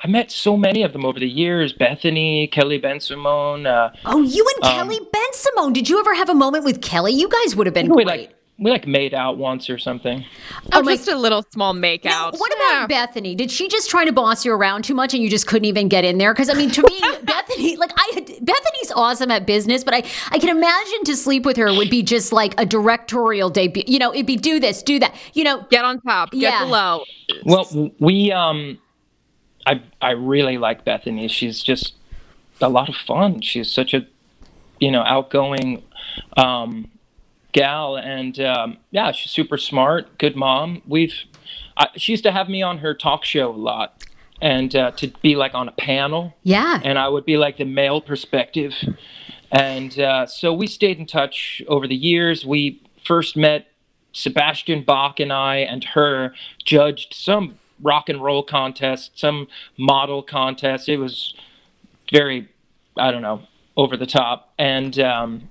I met so many of them over the years. Bethany, Kelly Bensimon. Uh, Oh, you and Um, Kelly Bensimon. Did you ever have a moment with Kelly? You guys would have been we great. like we like made out once or something. Oh, my- just a little small make Now, out. what about Bethany? Did she just try to boss you around too much and you just couldn't even get in there? Because I mean, to me, Bethany, like I, Bethany's awesome at business, but I, I can imagine to sleep with her would be just like a directorial debut. You know, it'd be do this, do that. You know, Get on top, get Yeah. below. Well, we um, I I really like Bethany. She's just a lot of fun. She's such a, you know, outgoing, um, gal, and um, yeah, she's super smart, good mom. We've, I, she used to have me on her talk show a lot, and uh, to be like on a panel, yeah. and I would be like the male perspective. And uh, so we stayed in touch over the years. We first met Sebastian Bach and I and her judged some rock and roll contest, some model contest. It was very, I don't know, over the top. And um,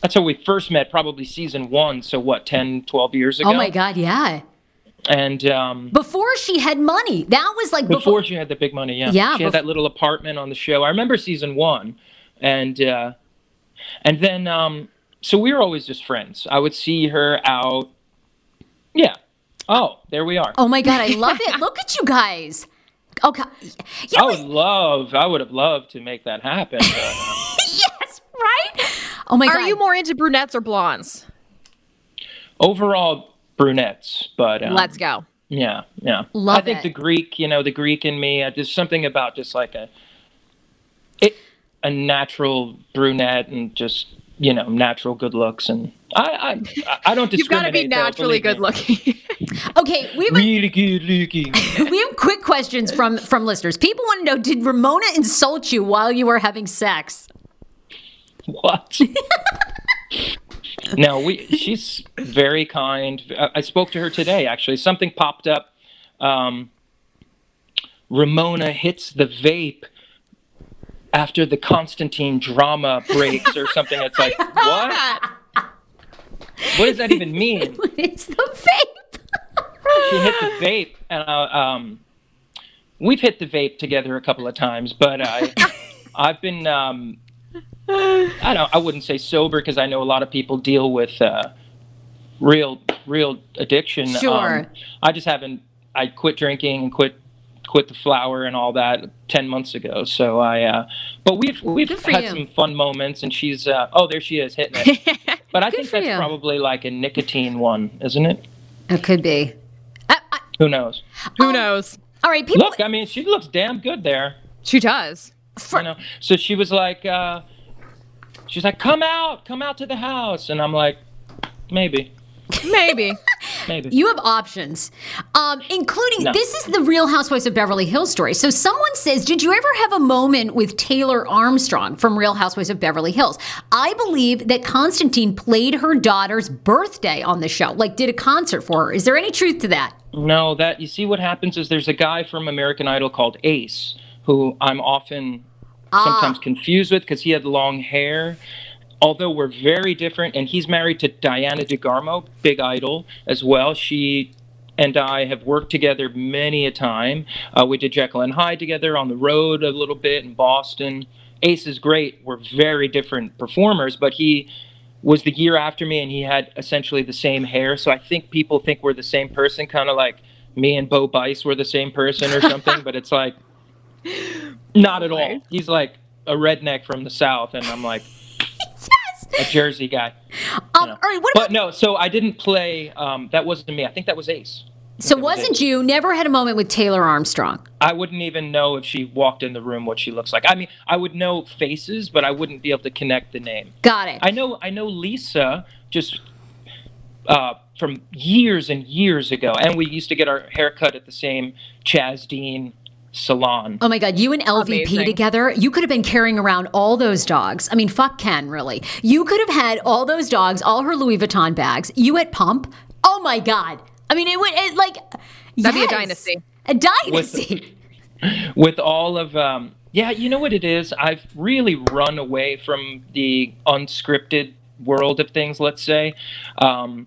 that's how we first met, probably season one. So, what, 10, 12 years ago? oh my God, yeah. And um, Before she had money, that was like before before. she had the big money, yeah. Yeah, She had that little apartment on the show. I remember season one, and uh, and then um, so we were always just friends. I would see her out. Yeah. Oh, there we are. Oh my God, I love it. Look at you guys. Okay. You know I would love. I would have loved to make that happen. But, uh, yes, right? Oh my Are God. you more into brunettes or blondes? overall, brunettes. But um, Let's go. Yeah, yeah. Love I think it. the Greek, you know, the Greek in me. uh, There's something about just like a, it, a natural brunette and just you know natural good looks and I I I don't You've got to be naturally believe good me. looking. okay, we have, Really good looking. we have quick questions from from listeners. People want to know: Did Ramona insult you while you were having sex? What? no, we. She's very kind. I, I spoke to her today. Actually, something popped up. Um, Ramona hits the vape after the Constantine drama breaks or something. It's like what? What does that even mean? it's the vape. She hit the vape, and uh, um, we've hit the vape together a couple of times, but I, I've been, um, I don't, I wouldn't say sober because I know a lot of people deal with uh, real, real addiction. Sure. Um, I just haven't. I quit drinking and quit, quit the flower and all that ten months ago. So I, uh, but we've we've had you. some fun moments, and she's, uh, oh, there she is hitting it. But I Good think that's you. probably like a nicotine one, isn't it? It could be. I, I, Who knows? Who knows? all right, people. Look, I mean, she looks damn good there. She does. You know, so she was like, uh, she's like, come out, come out to the house, and I'm like, maybe, Maybe. maybe. You have options, um, including No. this is the Real Housewives of Beverly Hills story. So someone says, "Did you ever have a moment with Taylor Armstrong from Real Housewives of Beverly Hills?" I believe that Constantine played her daughter's birthday on the show, like did a concert for her. Is there any truth to that? no, that you see, what happens is there's a guy from American Idol called Ace, who I'm often sometimes confused with because he had long hair. Although we're very different, and he's married to Diana DeGarmo, big idol as well. She and I have worked together many a time. Uh, we did Jekyll and Hyde together on the road a little bit in Boston. Ace is great. We're very different performers, but he was the year after me, and he had essentially the same hair. So I think people think we're the same person, kind of like me and Bo Bice were the same person or something. but it's like not at all. He's like a redneck from the south, and I'm like a Jersey guy. Um, know. All right, what But no, so I didn't play. Um, that wasn't me. I think that was Ace. so that was wasn't you never had a moment with Taylor Armstrong? I wouldn't even know if she walked in the room what she looks like. I mean, I would know faces, but I wouldn't be able to connect the name. Got it. I know. I know Lisa just uh, from years and years ago, and we used to get our hair cut at the same Chaz Dean salon. Oh my God, you and LVP Amazing. together, you could have been carrying around all those dogs. I mean, fuck Ken, really. You could have had all those dogs, all her Louis Vuitton bags. You at Pump. Oh my God. I mean, it would, it, like, That'd be a dynasty. A dynasty. with all of um yeah you know what it is i've really run away from the unscripted world of things let's say um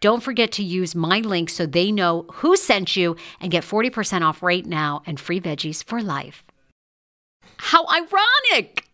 Don't forget to use my link so they know who sent you and get 40% off right now and free veggies for life. How ironic!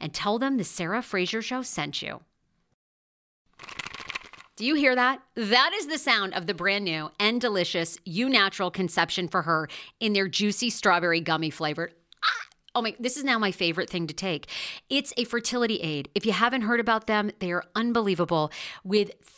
and tell them the Sarah Fraser Show sent you. Do you hear that? That is the sound of the brand new and delicious Eu Natural Conception for Her in their juicy strawberry gummy flavored. Ah! Oh my, this is now my favorite thing to take. It's a fertility aid. If you haven't heard about them, they are unbelievable with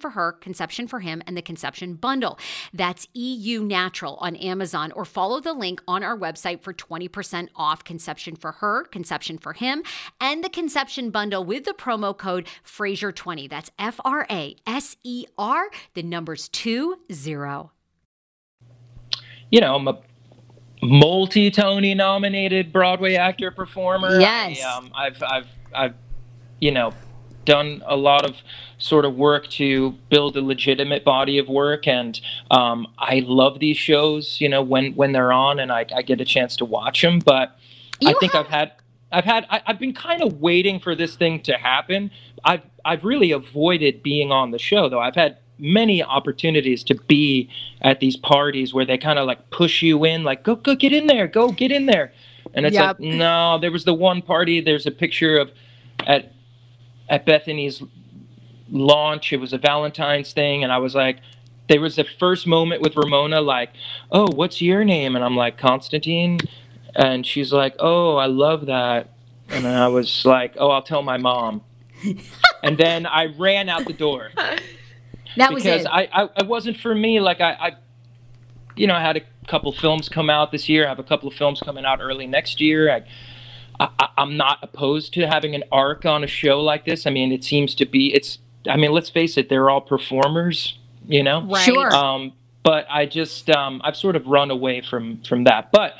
for her, conception for him, and the conception bundle. That's EU Natural on Amazon, or follow the link on our website for 20% off conception for her, conception for him, and the conception bundle with the promo code Fraser 20. That's F R A S E R, the numbers 2 0. You know, I'm a multi Tony nominated Broadway actor performer. Yes. I, um, I've, I've, I've, you know, done a lot of sort of work to build a legitimate body of work, and um, I love these shows. You know, when when they're on, and I, I get a chance to watch them. But I think have- I've had I've had I, I've been kind of waiting for this thing to happen. I've I've really avoided being on the show though. I've had many opportunities to be at these parties where they kind of like push you in, like go go get in there, go get in there, and it's Yep. like no. There was the one party. There's a picture of at at Bethany's launch. It was a Valentine's thing, and I was like, there was the first moment with Ramona, like, oh, what's your name? And I'm like, Constantine. And she's like, oh, I love that. And I was like, oh, I'll tell my mom. and then I ran out the door That was because it. I, I it wasn't for me. Like I, I, you know, I had a couple films come out this year. I have a couple of films coming out early next year. I, I, I'm not opposed to having an arc on a show like this. I mean, it seems to be. It's. I mean, let's face it. They're all performers. You know. Right. Sure. Um, but I just um, I've sort of run away from from that. But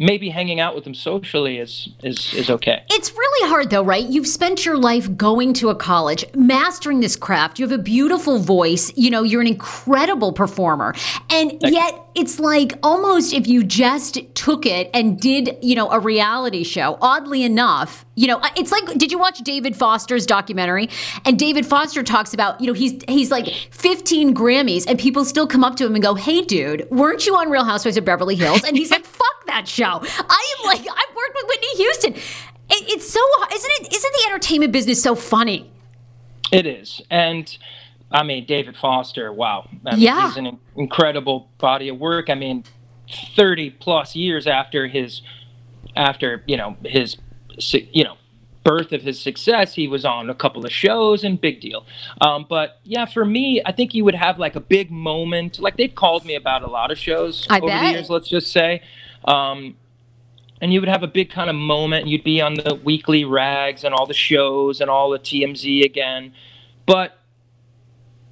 maybe hanging out with them socially is is is okay. It's really hard though, right? You've spent your life going to a college, mastering this craft. You have a beautiful voice. You know, you're an incredible performer. And yet it's like almost if you just took it and did, you know, a reality show, oddly enough, you know, it's like did you watch David Foster's documentary? And David Foster talks about, you know, he's he's like 15 Grammys and people still come up to him and go, "Hey dude, weren't you on Real Housewives of Beverly Hills?" And he's like, "Fuck that show." I am like I've worked with Whitney Houston. It, it's so isn't it isn't the entertainment business so funny? It is, and I mean David Foster. Wow, I mean, Yeah. he's an incredible body of work. I mean, thirty plus years after his, after you know his, you know, birth of his success, he was on a couple of shows and big deal. Um, but yeah, for me, I think you would have like a big moment. Like they've called me about a lot of shows I over bet. the years. Let's just say. Um, and you would have a big kind of moment. You'd be on the weekly rags and all the shows and all the TMZ again. But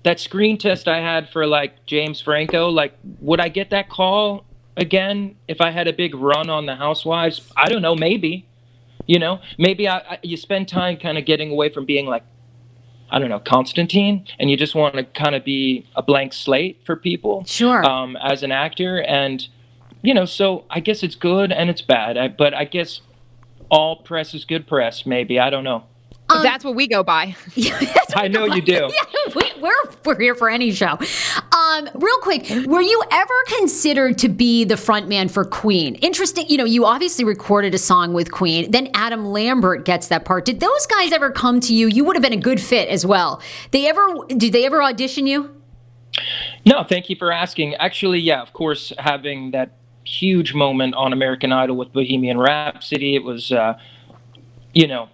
that screen test I had for like James Franco, like, would I get that call again if I had a big run on the Housewives? I don't know. Maybe. You know, maybe I, I you spend time kind of getting away from being like, I don't know, Constantine, and you just want to kind of be a blank slate for people Sure. um, as an actor, and you know, so I guess it's good and it's bad. I, but I guess all press is good press. Maybe I don't know. Um, That's what we go by. I know you do. Yeah, we, we're we're here for any show. Um, real quick, were you ever considered to be the front man for Queen? Interesting. You know, you obviously recorded a song with Queen. Then Adam Lambert gets that part. Did those guys ever come to you? You would have been a good fit as well. They ever? Did they ever audition you? No, thank you for asking. Actually, yeah, of course, having that huge moment on American Idol with Bohemian Rhapsody, it was, uh, you know,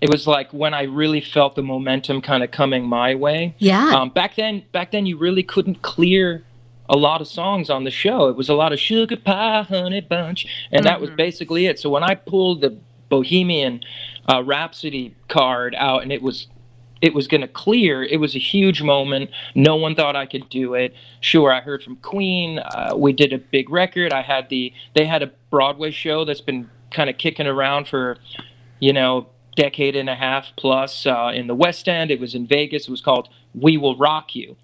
it was like when I really felt the momentum kind of coming my way. Yeah. Um, back then, back then, you really couldn't clear a lot of songs on the show. It was a lot of sugar pie, honey bunch, and that was basically it. So when I pulled the Bohemian uh, Rhapsody card out, and it was it was going to clear. It was a huge moment. No one thought I could do it. Sure, I heard from Queen. Uh, we did a big record. I had the they had a Broadway show that's been kind of kicking around for, you know, decade and a half plus uh, in the West End. It was in Vegas. It was called We Will Rock You,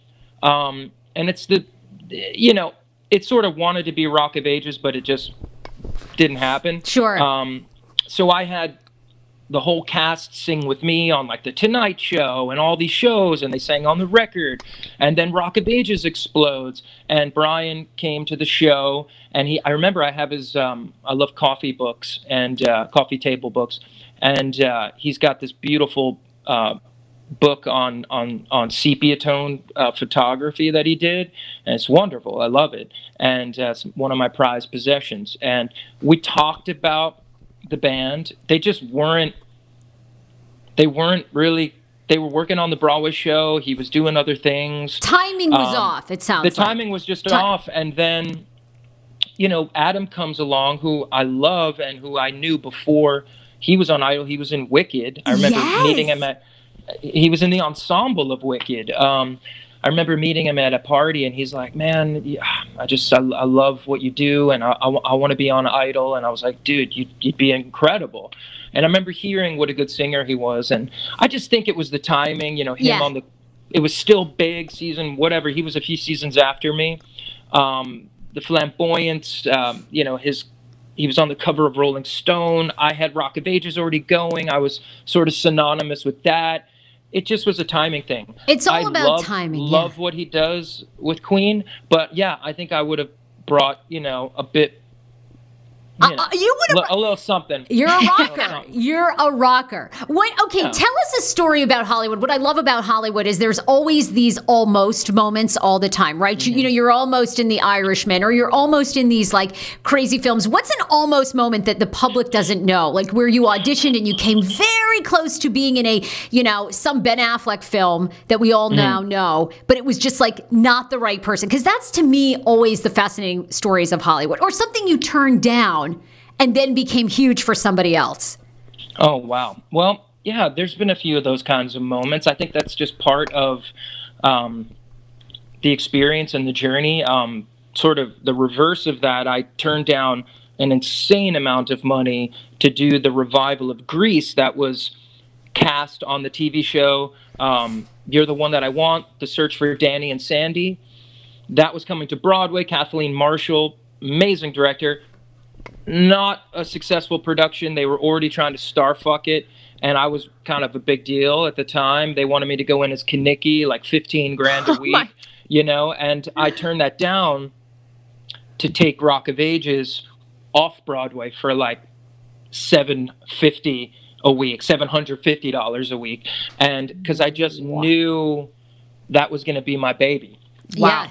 um, and it's the, you know, it sort of wanted to be Rock of Ages, but it just didn't happen. Sure. Um, so I had the whole cast sing with me on like the Tonight Show and all these shows, and they sang on the record. And then Rock of Ages explodes, and Brian came to the show, and he. I remember I have his. Um, I love coffee books and uh, coffee table books, and uh, he's got this beautiful. Uh, book on on on sepia tone uh, photography that he did and it's wonderful i love it and uh, it's one of my prized possessions and we talked about the band they just weren't they weren't really they were working on the broadway show he was doing other things Timing was Um, off. It sounds. the like. timing was just Ti- off and then you know adam comes along who i love and who i knew before he was on idol he was in wicked i remember Yes. meeting him at he was in the ensemble of wicked um, I remember meeting him at a party, and he's like, "Man, yeah, I just I, I love what you do, and I, I, I want to be on Idol." And I was like, "Dude, you'd, you'd be incredible." And I remember hearing what a good singer he was, and I just think it was the timing, you know, him Yeah. on the. It was still big season, whatever. He was a few seasons after me. Um, the flamboyance, um, you know, his he was on the cover of Rolling Stone. I had Rock of Ages already going. I was sort of synonymous with that. It just was a timing thing. It's all I about love, timing, yeah. Love what he does with Queen, but yeah, I think I would have brought you know a bit. Uh, you, know, Uh, you would have a little something. You're a rocker. something. You're a rocker. What? Okay, Yeah. tell us a story about Hollywood. What I love about Hollywood is there's always these almost moments all the time, right? You, you mm-hmm. know, you're almost in The Irishman, or you're almost in these like crazy films. What's an almost moment that the public doesn't know, like where you auditioned and you came very close to being in a, you know, some Ben Affleck film that we all mm-hmm. now know, but it was just like not the right person? Because that's to me always the fascinating stories of Hollywood, or something you turned down and then became huge for somebody else. Oh wow. Well, yeah, there's been a few of those kinds of moments. I think that's just part of um, the experience and the journey. Um, sort of the reverse of that, I turned down an insane amount of money to do the revival of Grease that was cast on the TV show. Um, You're the one that I want. The search for Danny and Sandy. That was coming to Broadway. Kathleen Marshall, amazing director not a successful production. They were already trying to star fuck it, and I was kind of a big deal at the time. They wanted me to go in as Kenickie, like fifteen grand a week, my- you know, and I turned that down to take Rock of Ages off Broadway for like seven fifty a week, seven hundred fifty dollars a week, and because I just knew that was going to be my baby Yeah.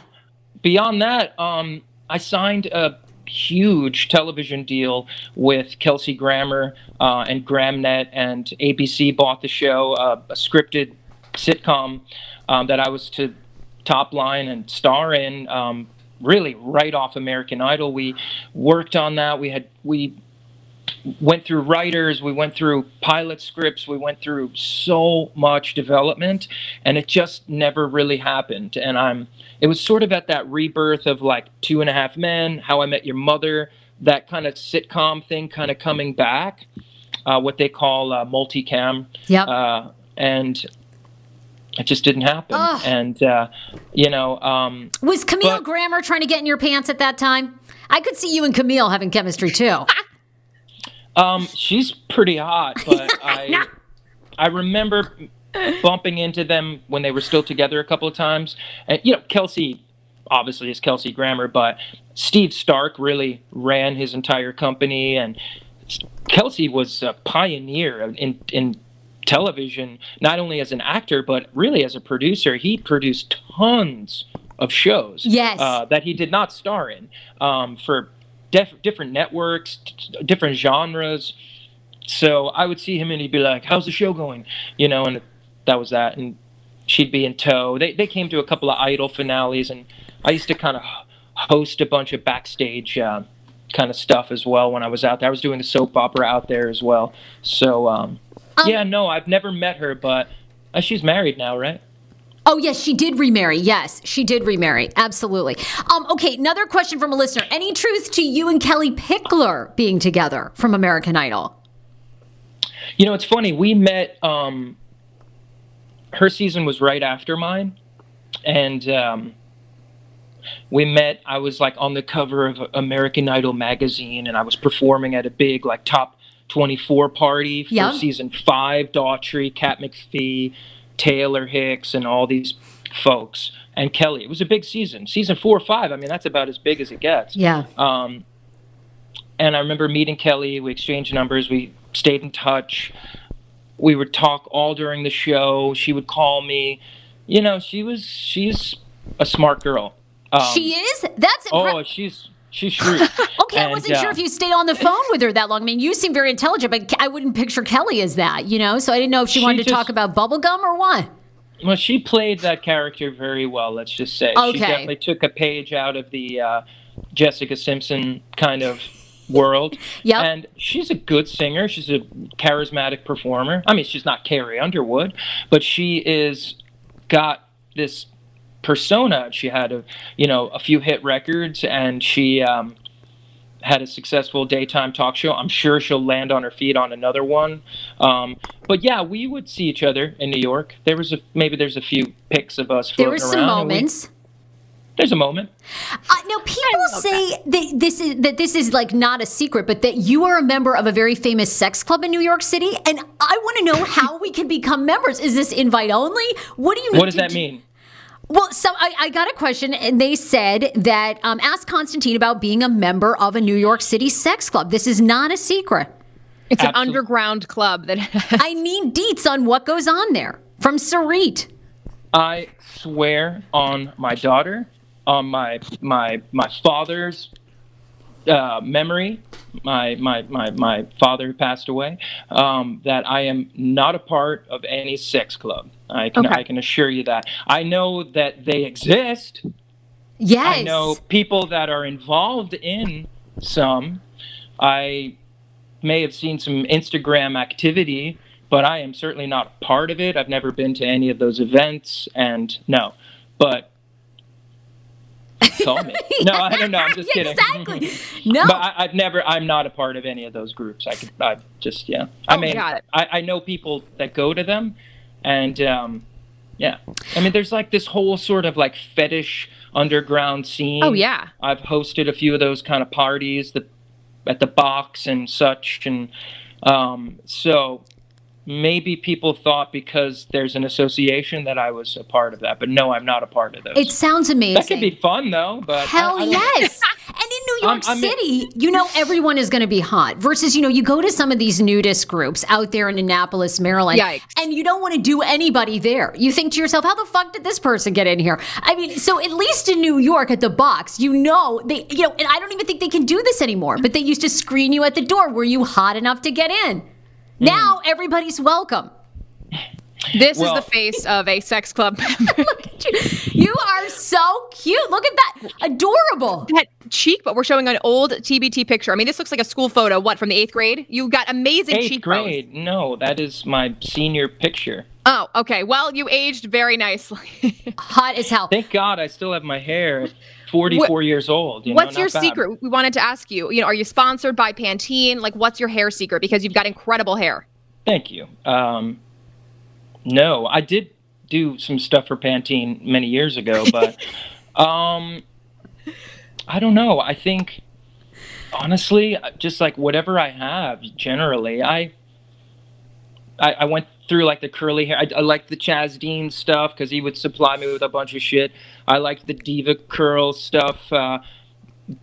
beyond that, um, I signed a huge television deal with Kelsey Grammer uh, and Grammnet, and ABC bought the show, uh, a scripted sitcom um, that I was to top line and star in. Um, really, right off American Idol, we worked on that. We had we went through writers, we went through pilot scripts, we went through so much development, and it just never really happened. And I'm, it was sort of at that rebirth of like Two and a Half Men, How I Met Your Mother, that kind of sitcom thing, kind of coming back, uh, what they call uh, multicam, Yep. uh, and it just didn't happen. Ugh. And uh, you know, um, Was Camille but- Grammer trying to get in your pants at that time? I could see you and Camille having chemistry too. Um, she's pretty hot, but I I remember bumping into them when they were still together a couple of times. And you know, Kelsey obviously is Kelsey Grammer, but Steve Stark really ran his entire company, and Kelsey was a pioneer in in television, not only as an actor but really as a producer. He produced tons of shows Yes. uh, that he did not star in um, for def- different networks, t- different genres. So I would see him and he'd be like, "How's the show going?" You know, and that was that. And she'd be in tow. They they came to a couple of Idol finales, and I used to kind of host a bunch of backstage uh, kind of stuff as well when I was out there. I was doing the soap opera out there as well. So um, yeah, no, I've never met her, but uh, she's married now, right? Oh yes, she did remarry. Yes, she did remarry. Absolutely. Um, okay, another question from a listener. Any truth to you and Kellie Pickler being together from American Idol? You know, it's funny. We met. Um, her season was right after mine, and um, we met. I was like on the cover of American Idol magazine, and I was performing at a big like top twenty-four party for Yeah. season five. Daughtry, Kat McPhee, Taylor Hicks, and all these folks, and Kellie. It was a big season. Season four or five. I mean, that's about as big as it gets. Yeah. Um, and I remember meeting Kellie. We exchanged numbers. We stayed in touch. We would talk all during the show. She would call me. You know, she was she's a smart girl. Um, she is. That's Oh, she's she's shrewd. Okay, I wasn't sure uh, if you stayed on the phone with her that long. I mean, you seem very intelligent, but I wouldn't picture Kellie as that, you know? So I didn't know if she, She wanted to just- talk about bubblegum or what. Well, she played that character very well. Let's just say Okay. she definitely took a page out of the uh, Jessica Simpson kind of world. Yep. And she's a good singer. She's a charismatic performer. I mean, she's not Carrie Underwood, but she is got this persona. She had a you know a few hit records, and she um, had a successful daytime talk show. I'm sure she'll land on her feet on another one. Um, but yeah, we would see each other in New York. There was a maybe there's a few pics of us. There were some around, and we- moments. There's a moment. Uh, now, people say that this is that this is like not a secret, but that you are a member of a very famous sex club in New York City, and I want to know how we can become members. Is this invite only? What do you? Mean? What does that do- mean? Well, so I, I got a question, and they said that um, ask Constantine about being a member of a New York City sex club. This is not a secret. It's an underground club that has I need deets on what goes on there from Sarit. I swear on my daughter, on my my my father's uh, memory, my my my my father who passed away, um, that I am not a part of any sex club. I can Okay. I can assure you that. I know that they exist. Yes. I know people that are involved in some. I may have seen some Instagram activity, but I am certainly not a part of it. I've never been to any of those events, and no. But me. No, I don't know. I'm just kidding. Exactly. No. But I, I've never. I'm not a part of any of those groups. I could. I just. Yeah. I Oh, mean. I, I know people that go to them, and um, yeah. I mean, there's like this whole sort of like fetish underground scene. Oh, yeah. I've hosted a few of those kind of parties that at the box and such, and um, so maybe people thought because there's an association that I was a part of that, but no, I'm not a part of those. it sounds amazing. that could be fun though, but Hell I don't- yes. and in New York um, I'm- I'm- City, you know everyone is going to be hot. Versus, you know, you go to some of these nudist groups out there in Annapolis, Maryland, Yikes. and you don't want to do anybody there. You think to yourself, how the fuck did this person get in here? I mean, so at least in New York at the box, you know, they, you know, and I don't even think they can do this anymore, but they used to screen you at the door. Were you hot enough to get in? Hmm. Now everybody's welcome. this Well- is the face of a sex club member. Look at you. You are so cute. Look at that. Adorable. that cheek, but we're showing an old TBT picture. I mean, this looks like a school photo. What from the eighth grade? You got amazing Eighth cheekbones. grade? No, that is my senior picture. Oh, okay. Well, you aged very nicely. Hot as hell. Thank God I still have my hair at 44 years old. You know, what's your bad. secret? We wanted to ask you. You know, are you sponsored by Pantene? Like, what's your hair secret? Because you've got incredible hair. Thank you. Um, no, I did do some stuff for Pantene many years ago, but um, I don't know. I think honestly, just like whatever I have, generally, I I, I went through like the curly hair. I, I liked the Chaz Dean stuff because he would supply me with a bunch of shit. I liked the DevaCurl stuff. Uh,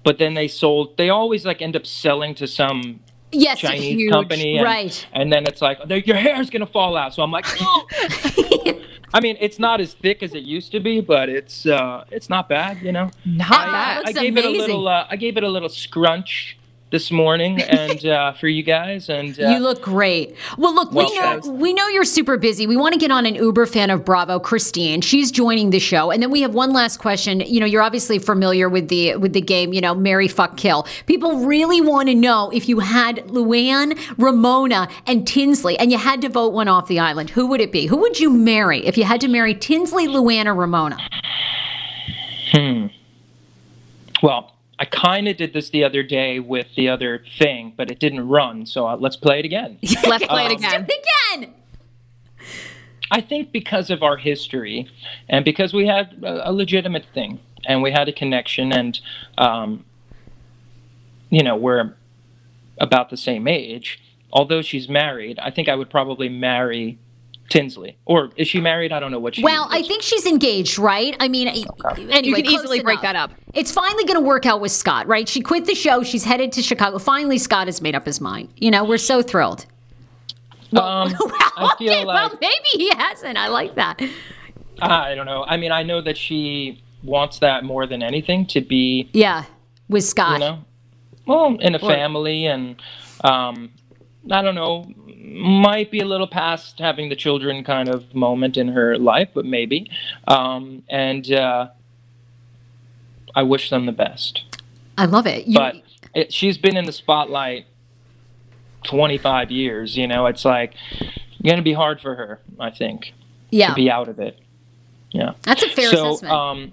but then they sold. They always like end up selling to some Yes, Chinese huge. company, and, right? And then it's like "There- your hair's gonna fall out. So I'm like, no. I mean, it's not as thick as it used to be, but it's uh, it's not bad, you know. Not Ah, bad. looks I gave it a little. Uh, I gave it a little scrunch this morning, and uh, for you guys, and uh, You look great. Well, look, Well, we know we know you're super busy. We want to get on an Uber fan of Bravo, Christine. She's joining the show, and then we have one last question. You know, you're obviously familiar with the with the game. You know, Marry Fuck Kill. People really want to know if you had Luann, Ramona, and Tinsley, and you had to vote one off the island. Who would it be? Who would you marry if you had to marry Tinsley, Luann, or Ramona? hmm well, I kind of did this the other day with the other thing, but it didn't run. So uh, let's play it again. Let's play it again. again. I think because of our history and because we had a, a legitimate thing and we had a connection and, um, you know, we're about the same age. Although she's married, I think I would probably marry Tinsley. Or is she married? I don't know what she Well, I think she's engaged, right? I mean, anyway, You can close easily break enough. that up. It's finally going to work out with Scott, right? She quit the show. She's headed to Chicago. Finally, Scott has made up his mind. You know, we're so thrilled. Um, I feel okay, well, maybe he hasn't. I like that. I don't know. I mean, I know that she wants that more than anything to be, Yeah, with Scott. you know, well, in a family and, um, I don't know, might be a little past having the children kind of moment in her life, but maybe. Um, and uh, I wish them the best. I love it. You, But it, she's been in the spotlight 25 years, you know, it's like going to be hard for her, I think, yeah. to be out of it. Yeah. That's a fair so, assessment. um,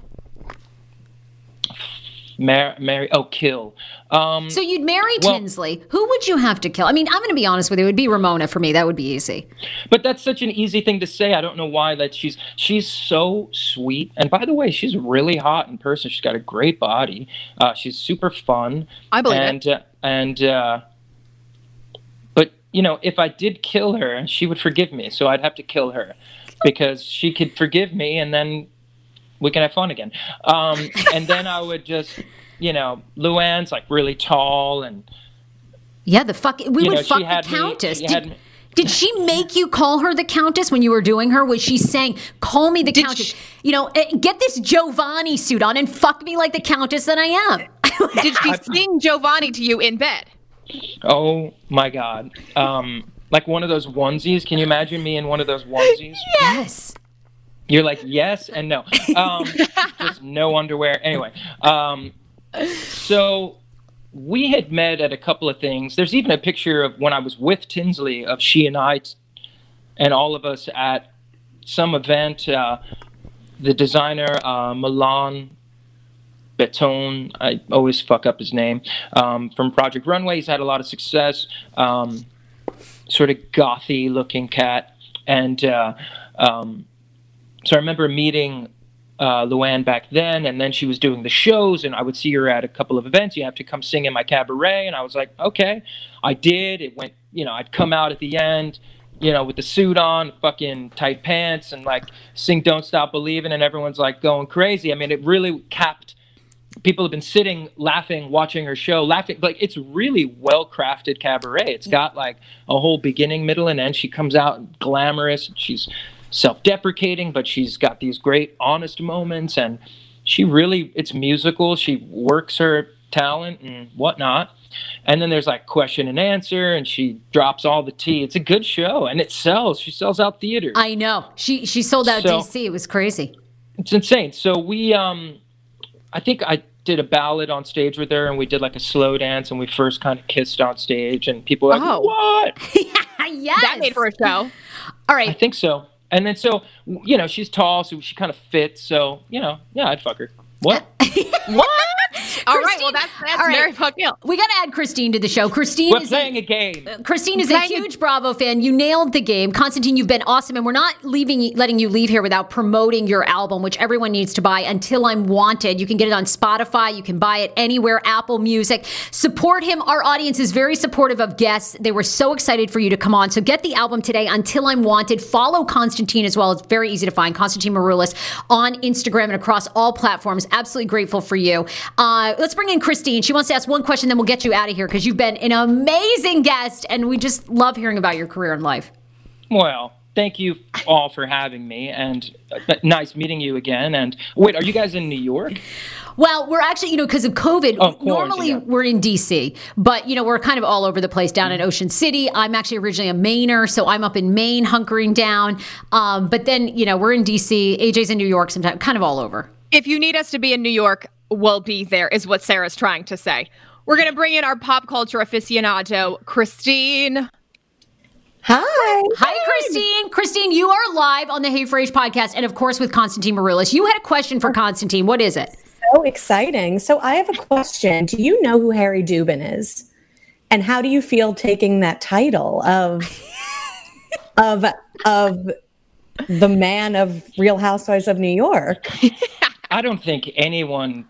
Mar- Marry, oh, kill. Um, so you'd marry well- Tinsley. Who would you have to kill? I mean, I'm going to be honest with you. It would be Ramona for me. That would be easy. but that's such an easy thing to say. I don't know why. That she's she's so sweet, and by the way, she's really hot in person. She's got a great body. Uh, she's super fun. I believe it. and uh, and uh, but you know, if I did kill her, she would forgive me. So I'd have to kill her because she could forgive me, and then we can have fun again. Um, and then I would just, you know, Luann's like really tall, and Yeah, the fuck. We would know, she fuck the had me- Countess. she did, did she make you call her the Countess when you were doing her? Was she saying, "Call me the Countess"? she- you know, eh, get this Jovani suit on and fuck me like the Countess that I am. Did she sing Jovani to you in bed? oh my god, um, like one of those onesies. Can you imagine me in one of those onesies? yes. You're like yes and no. Um, just no underwear. Anyway, um, so we had met at a couple of things. There's even a picture of when I was with Tinsley of she and I, t- and all of us at some event. Uh, the designer uh, Malan Breton, I always fuck up his name, um, from Project Runway. He's had a lot of success. Um, sort of gothy looking cat, and uh, um, so I remember meeting uh, Luann back then, and then she was doing the shows, and I would see her at a couple of events. You have to come sing in my cabaret, and I was like, okay, I did. It went, you know, I'd come out at the end, you know, with the suit on, fucking tight pants, and like sing "Don't Stop Believing," and everyone's like going crazy. I mean, it really capped. People have been sitting, laughing, watching her show, laughing. Like it's really well crafted cabaret. It's got like a whole beginning, middle, and end. She comes out glamorous. She's self-deprecating, but she's got these great honest moments, and she really it's musical. She works her talent and whatnot. And then there's like question and answer, and she drops all the tea. It's a good show, and it sells. She sells out theaters. I know. She she sold out So- DC. It was crazy. it's insane. So we, um, I think I did a ballad on stage with her, and we did like a slow dance, and we first kind of kissed on stage, and people were like, Oh. "What?" yes. That made for a show. All right, I think so. And then so you know she's tall, so she kind of fits. So you know, yeah, I'd fuck her. What? What? All right. Christine- Well, that's that's all right. Marry Fuck Kill. We got to add Christine to the show. Christine We're is playing a game. Uh, Christine is a Playing a- huge Bravo fan. You nailed the game. Constantine, you've been awesome. And we're not leaving, letting you leave here without promoting your album, which everyone needs to buy, Until I'm Wanted. You can get it on Spotify. You can buy it anywhere, Apple Music. Support him. Our audience is very supportive of guests. They were so excited for you to come on. So get the album today, Until I'm Wanted. Follow Constantine as well. It's very easy to find. Constantine Maroulis on Instagram and across all platforms. Absolutely grateful for you. Uh, let's bring in Christine. She wants to ask one question, then we'll get you out of here because you've been an amazing guest, and we just love hearing about your career and life. Well, thank you all for having me, and uh, nice meeting you again. And wait, are you guys in New York? Well, we're actually, you know, because of COVID, Oh, normally yeah. we're in DC, but, you know, we're kind of all over the place down in Ocean City. I'm actually originally a Mainer, so I'm up in Maine hunkering down. Um, but then, you know, we're in DC, AJ's in New York sometimes, kind of all over. If you need us to be in New York, we'll be there, is what Sarah's trying to say. We're going to bring in our pop culture aficionado, Christine. Hi. Hi, Christine. Christine, you are live on the Hey Frase podcast, and of course with Constantine Maroulis. You had a question for Constantine. What is it? So exciting. So I have a question. Do you know who Harry Dubin is? And how do you feel taking that title of of of the man of Real Housewives of New York? I don't think anyone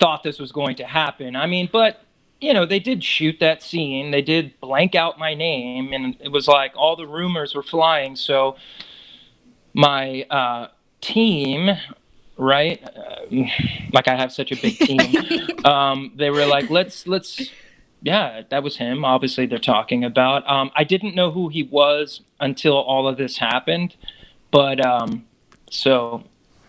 thought this was going to happen. I mean, but you know, they did shoot that scene. They did blank out my name, and it was like all the rumors were flying. So my uh, team, right? Uh, like I have such a big team. um, they were like, let's let's. Yeah, that was him. Obviously, they're talking about. Um, I didn't know who he was until all of this happened, but um, so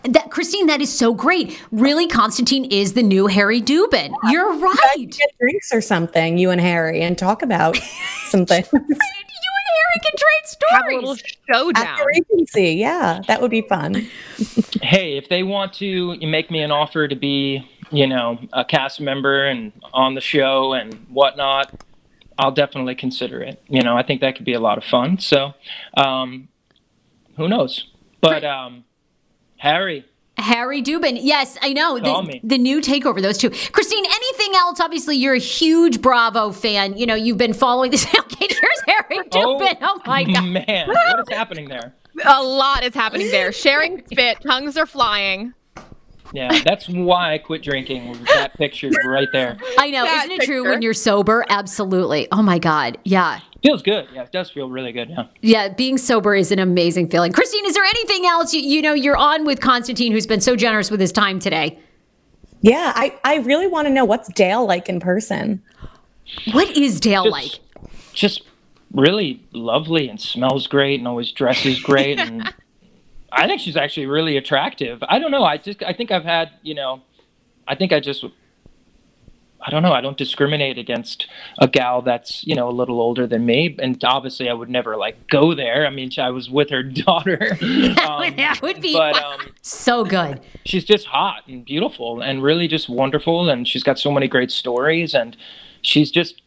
That Christine, that is so great. Really, Constantine is the new Harry Dubin. You're right. Get drinks or something, you and Harry, and talk about something You and Harry can trade Have a little stories. at showdown. the Regency. Yeah, that would be fun. hey, if they want to make me an offer to be, you know, a cast member and on the show and whatnot, I'll definitely consider it. You know, I think that could be a lot of fun. So, um, who knows? But um, Harry. Harry Dubin. Yes, I know. The, the new takeover, those two. Christine, anything else? Obviously, you're a huge Bravo fan. You know, you've been following this. Okay, here's Harry oh, Dubin. Oh, my God. man, what is happening there? A lot is happening there. Sharing spit, tongues are flying. Yeah, that's why I quit drinking. That picture right there I know. That Isn't it true when you're sober? Absolutely. Oh, my God. Yeah. feels good. Yeah, it does feel really good. Yeah. Yeah, being sober is an amazing feeling. Christine, is there anything else you, you know you're on with Constantine, who's been so generous with his time today? Yeah, I, I really want to know what's Dale like in person. What is Dale Just- like? Just really lovely and smells great and always dresses great and I think she's actually really attractive. I don't know. I just I think I've had you know, I think I just I don't know. I don't discriminate against a gal that's you know a little older than me, and obviously I would never like go there. I mean, I was with her daughter. Um, that would be but um, so good. she's just hot and beautiful and really just wonderful and she's got so many great stories and she's just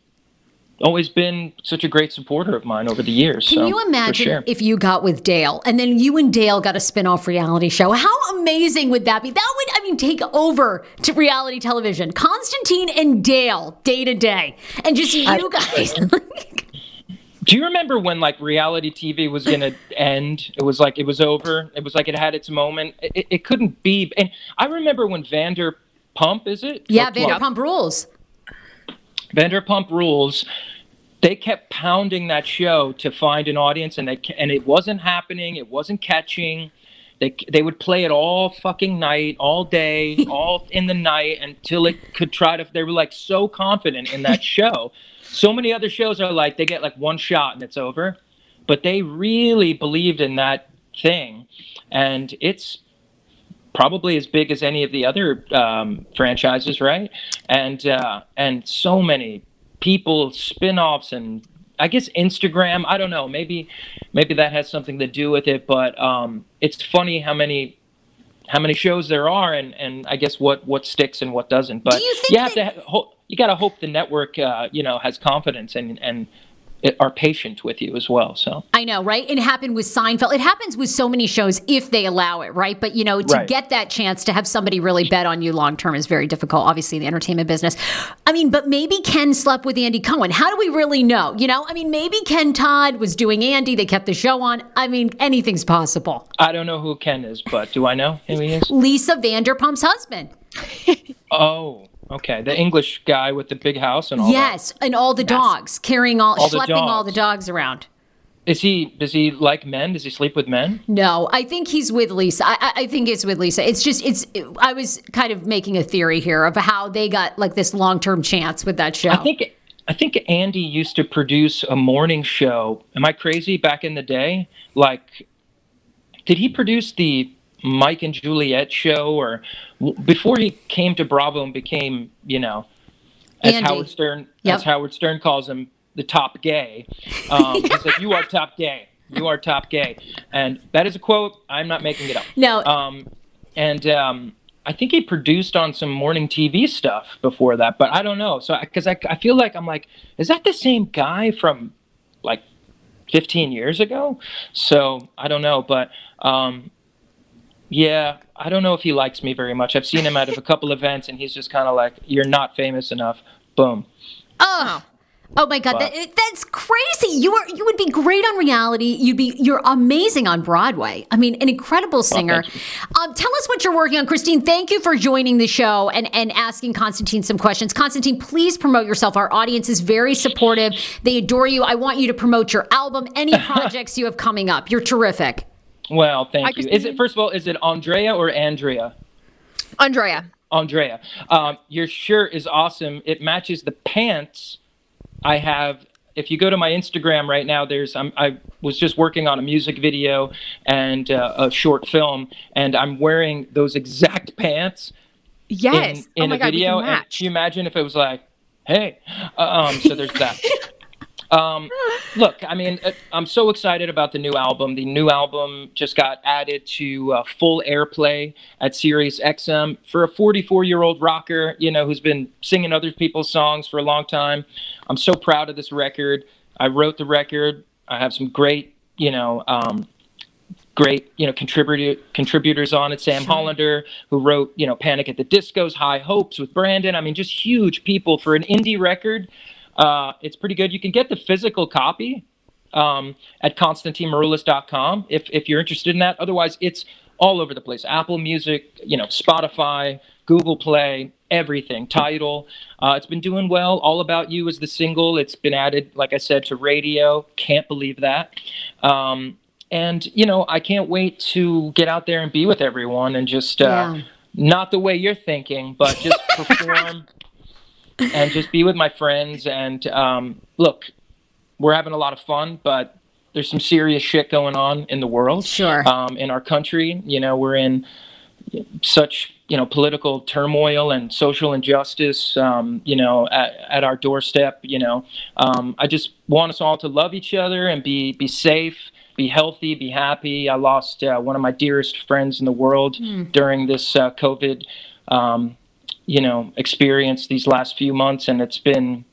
always been such a great supporter of mine over the years Can so, you imagine sure. if you got with Dale and then you and Dale got a spin-off reality show? How amazing would that be? That would, I mean, take over to reality television. Constantine and Dale day to day. And just you guys. do you remember when like reality tv was gonna end it was like it was over it was like it had its moment it, it couldn't be and i remember when vanderpump is it yeah, Vanderpump Rules. Vanderpump Rules. They kept pounding that show to find an audience, and they and it wasn't happening. It wasn't catching. They they would play it all fucking night, all day, all in the night until it could try to. They were like so confident in that show. So many other shows are like they get like one shot and it's over, but they really believed in that thing, and it's probably as big as any of the other um, franchises, right? And uh, and so many people, spin-offs, and I guess Instagram. I don't know. Maybe maybe that has something to do with it. But um, it's funny how many how many shows there are, and, and I guess what what sticks and what doesn't. But you think have that- to ha- ho- you got to hope the network uh, you know has confidence and and are patient with you as well. So. I know, right? It happened with Seinfeld. It happens with so many shows if they allow it, right? But you know, to Right. get that chance to have somebody really bet on you long term is very difficult, obviously, in the entertainment business. I mean, but maybe Ken slept with Andy Cohen. How do we really know? You know, I mean, maybe Ken Todd was doing Andy, they kept the show on. I mean, anything's possible. I don't know who Ken is, but do I know who he is? Lisa Vanderpump's husband. Oh, okay. The English guy with the big house and all that. Yes, and all the dogs, carrying all, All the schlepping all the dogs. around. Is he? Does he like men? Does he sleep with men? No, I think he's with Lisa. I, I- think it's with Lisa. It's just, it's. I was kind of making a theory here of how they got like this long term chance with that show. I think. I think Andy used to produce a morning show. Am I crazy? Back in the day, like, did he produce the Mike and Juliet show, or before he came to Bravo and became, you know, as Andy. Howard Stern, Yep. as Howard Stern calls him, the top gay. Um, He said, "You are top gay. You are top gay," and that is a quote. I'm not making it up. No. Um, and um, I think he produced on some morning TV stuff before that, but I don't know. So because I, I feel like I'm like, is that the same guy from like 15 years ago? So I don't know, but um, yeah, I don't know if he likes me very much. I've seen him out of a couple events, and he's just kind of like, "You're not famous enough." Boom. Oh. Oh my God, that, that's crazy! You are you would be great on reality. You'd be you're amazing on Broadway. I mean, an incredible singer. thank um, tell us what you're working on, Christine. Thank you for joining the show and and asking Constantine some questions. Constantine, please promote yourself. Our audience is very supportive. They adore you. I want you to promote your album, any projects you have coming up. You're terrific. Well, thank you. Is it first of all? Is it Andrea or Andrea? Andrea. Andrea, um, your shirt is awesome. It matches the pants I have. If you go to my Instagram right now, there's I'm, I was just working on a music video and uh, a short film, and I'm wearing those exact pants Yes. in, in oh my a God, video. And can you imagine if it was like, hey? Uh, um, so there's that. Um, look, I mean, uh, I'm so excited about the new album. The new album just got added to uh, full airplay at Sirius XM for a 44 year old rocker, you know, who's been singing other people's songs for a long time. I'm so proud of this record. I wrote the record. I have some great, you know, um, great, you know, contributor contributors on it. Sam Hollander, who wrote, you know, Panic at the Disco's, High Hopes with Brandon. I mean, just huge people for an indie record. Uh, it's pretty good. You can get the physical copy um, at ConstantineMaroulis.com if if you're interested in that. Otherwise, it's all over the place. Apple Music, you know, Spotify, Google Play, everything. Title. Uh, it's been doing well. All About You is the single. It's been added, like I said, to radio. Can't believe that. Um, and you know, I can't wait to get out there and be with everyone and just uh, Yeah. not the way you're thinking, but just perform and just be with my friends. And um, look, we're having a lot of fun, but there's some serious shit going on in the world. Sure. Um, in our country, you know, we're in such you know political turmoil and social injustice um, you know at, at our doorstep you know um, i just want us all to love each other and be be safe be healthy be happy i lost uh, one of my dearest friends in the world during this uh, covid um, you know experienced these last few months and it's been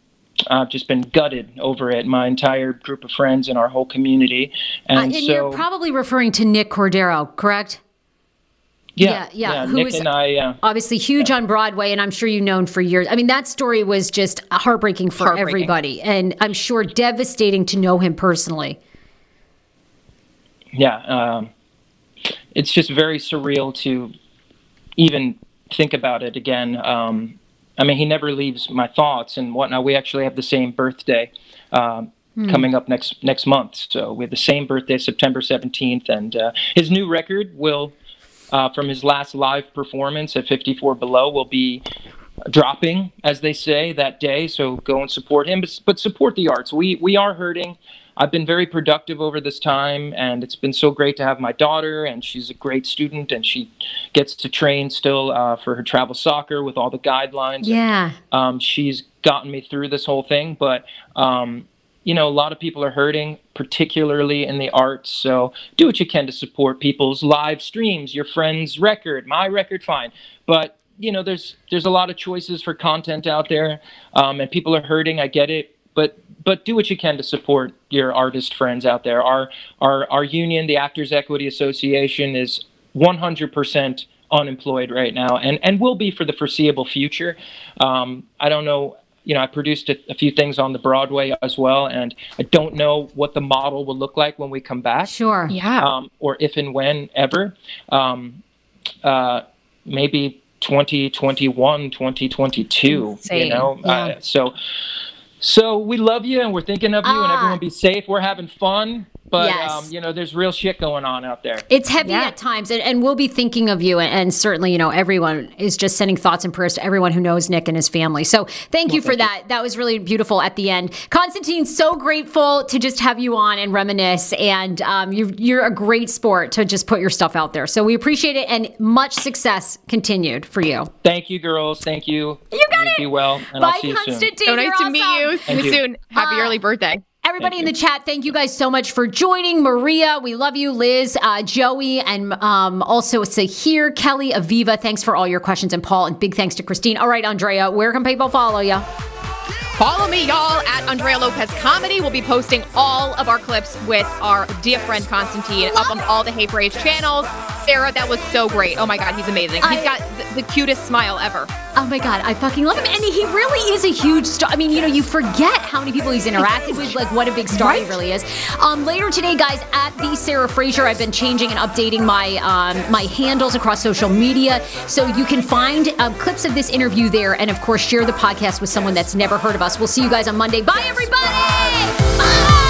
I've just been gutted over it. My entire group of friends and our whole community, Uh, and, and so you're probably referring to Nick Cordero, correct? yeah, yeah, yeah, who Nick is- and I. Uh, Obviously huge on Broadway, and I'm sure you've known for years. I mean, that story was just heartbreaking for Heartbreaking. everybody, and I'm sure devastating to know him personally. yeah, um, it's just very surreal to even think about it again. Um, I mean, he never leaves my thoughts and whatnot. We actually have the same birthday um, coming up next next month, so we have the same birthday, September seventeenth, and uh, his new record will, uh, from his last live performance at Fifty Four Below, will be dropping, as they say, that day. So go and support him, but, but support the arts. We we are hurting. I've been very productive over this time, and it's been so great to have my daughter, and she's a great student, and she gets to train still uh, for her travel soccer with all the guidelines. and, Yeah. um, she's gotten me through this whole thing, but um, you know, a lot of people are hurting, particularly in the arts. So do what you can to support people's live streams, your friend's record, my record, fine. But you know, there's there's a lot of choices for content out there, um, and people are hurting. I get it, but but do what you can to support your artist friends out there. Our our our union, the Actors Equity Association, is 100% unemployed right now, and and will be for the foreseeable future. Um, I don't know. You know, I produced a, a few things on the Broadway as well, and I don't know what the model will look like when we come back Sure. Yeah. um, or if and when ever. Um, uh, maybe 2021, 2022. Insane. You know, Yeah. uh, so so we love you and we're thinking of you and Ah. everyone be safe. We're having fun, but Yes. um, you know, there's real shit going on out there. It's heavy Yeah. at times, and, and we'll be thinking of you. And, and certainly, you know, everyone is just sending thoughts and prayers to everyone who knows Nick and his family. So thank you for that. That was really beautiful at the end. Constantine, so grateful to just have you on and reminisce. And um, you're, you're a great sport to just put your stuff out there. So we appreciate it, and much success continued for you. Thank you, girls. Thank you. You got You it. Be well, and Bye, I'll see you soon. Constantine. so nice You're to meet awesome. you. See you you. soon. Happy Uh, early birthday. Everybody Thank in the chat, thank you guys so much for joining. Maria, we love you. Liz, uh, Joey, and um, also Sahir, Kelly, Aviva, thanks for all your questions. And Paul, and big thanks to Christine. All right, Andrea, where can people follow you? Follow me, y'all, at Andrea Lopez Comedy. We'll be posting all of our clips with our dear friend Constantine up on all the Hey Frase channels. Sarah, that was so great. Oh my God, he's amazing. I- He's got the, the cutest smile ever. Oh my God, I fucking love him. And he really is a huge star. I mean, you know, you forget how many people he's interacted with, like what a big star he really is. Um, later today, guys, at the Sarah Fraser, I've been changing and updating my um, my handles across social media. So you can find um, clips of this interview there. And of course, share the podcast with someone that's never heard of us. We'll see you guys on Monday. Bye, everybody. Bye. Bye.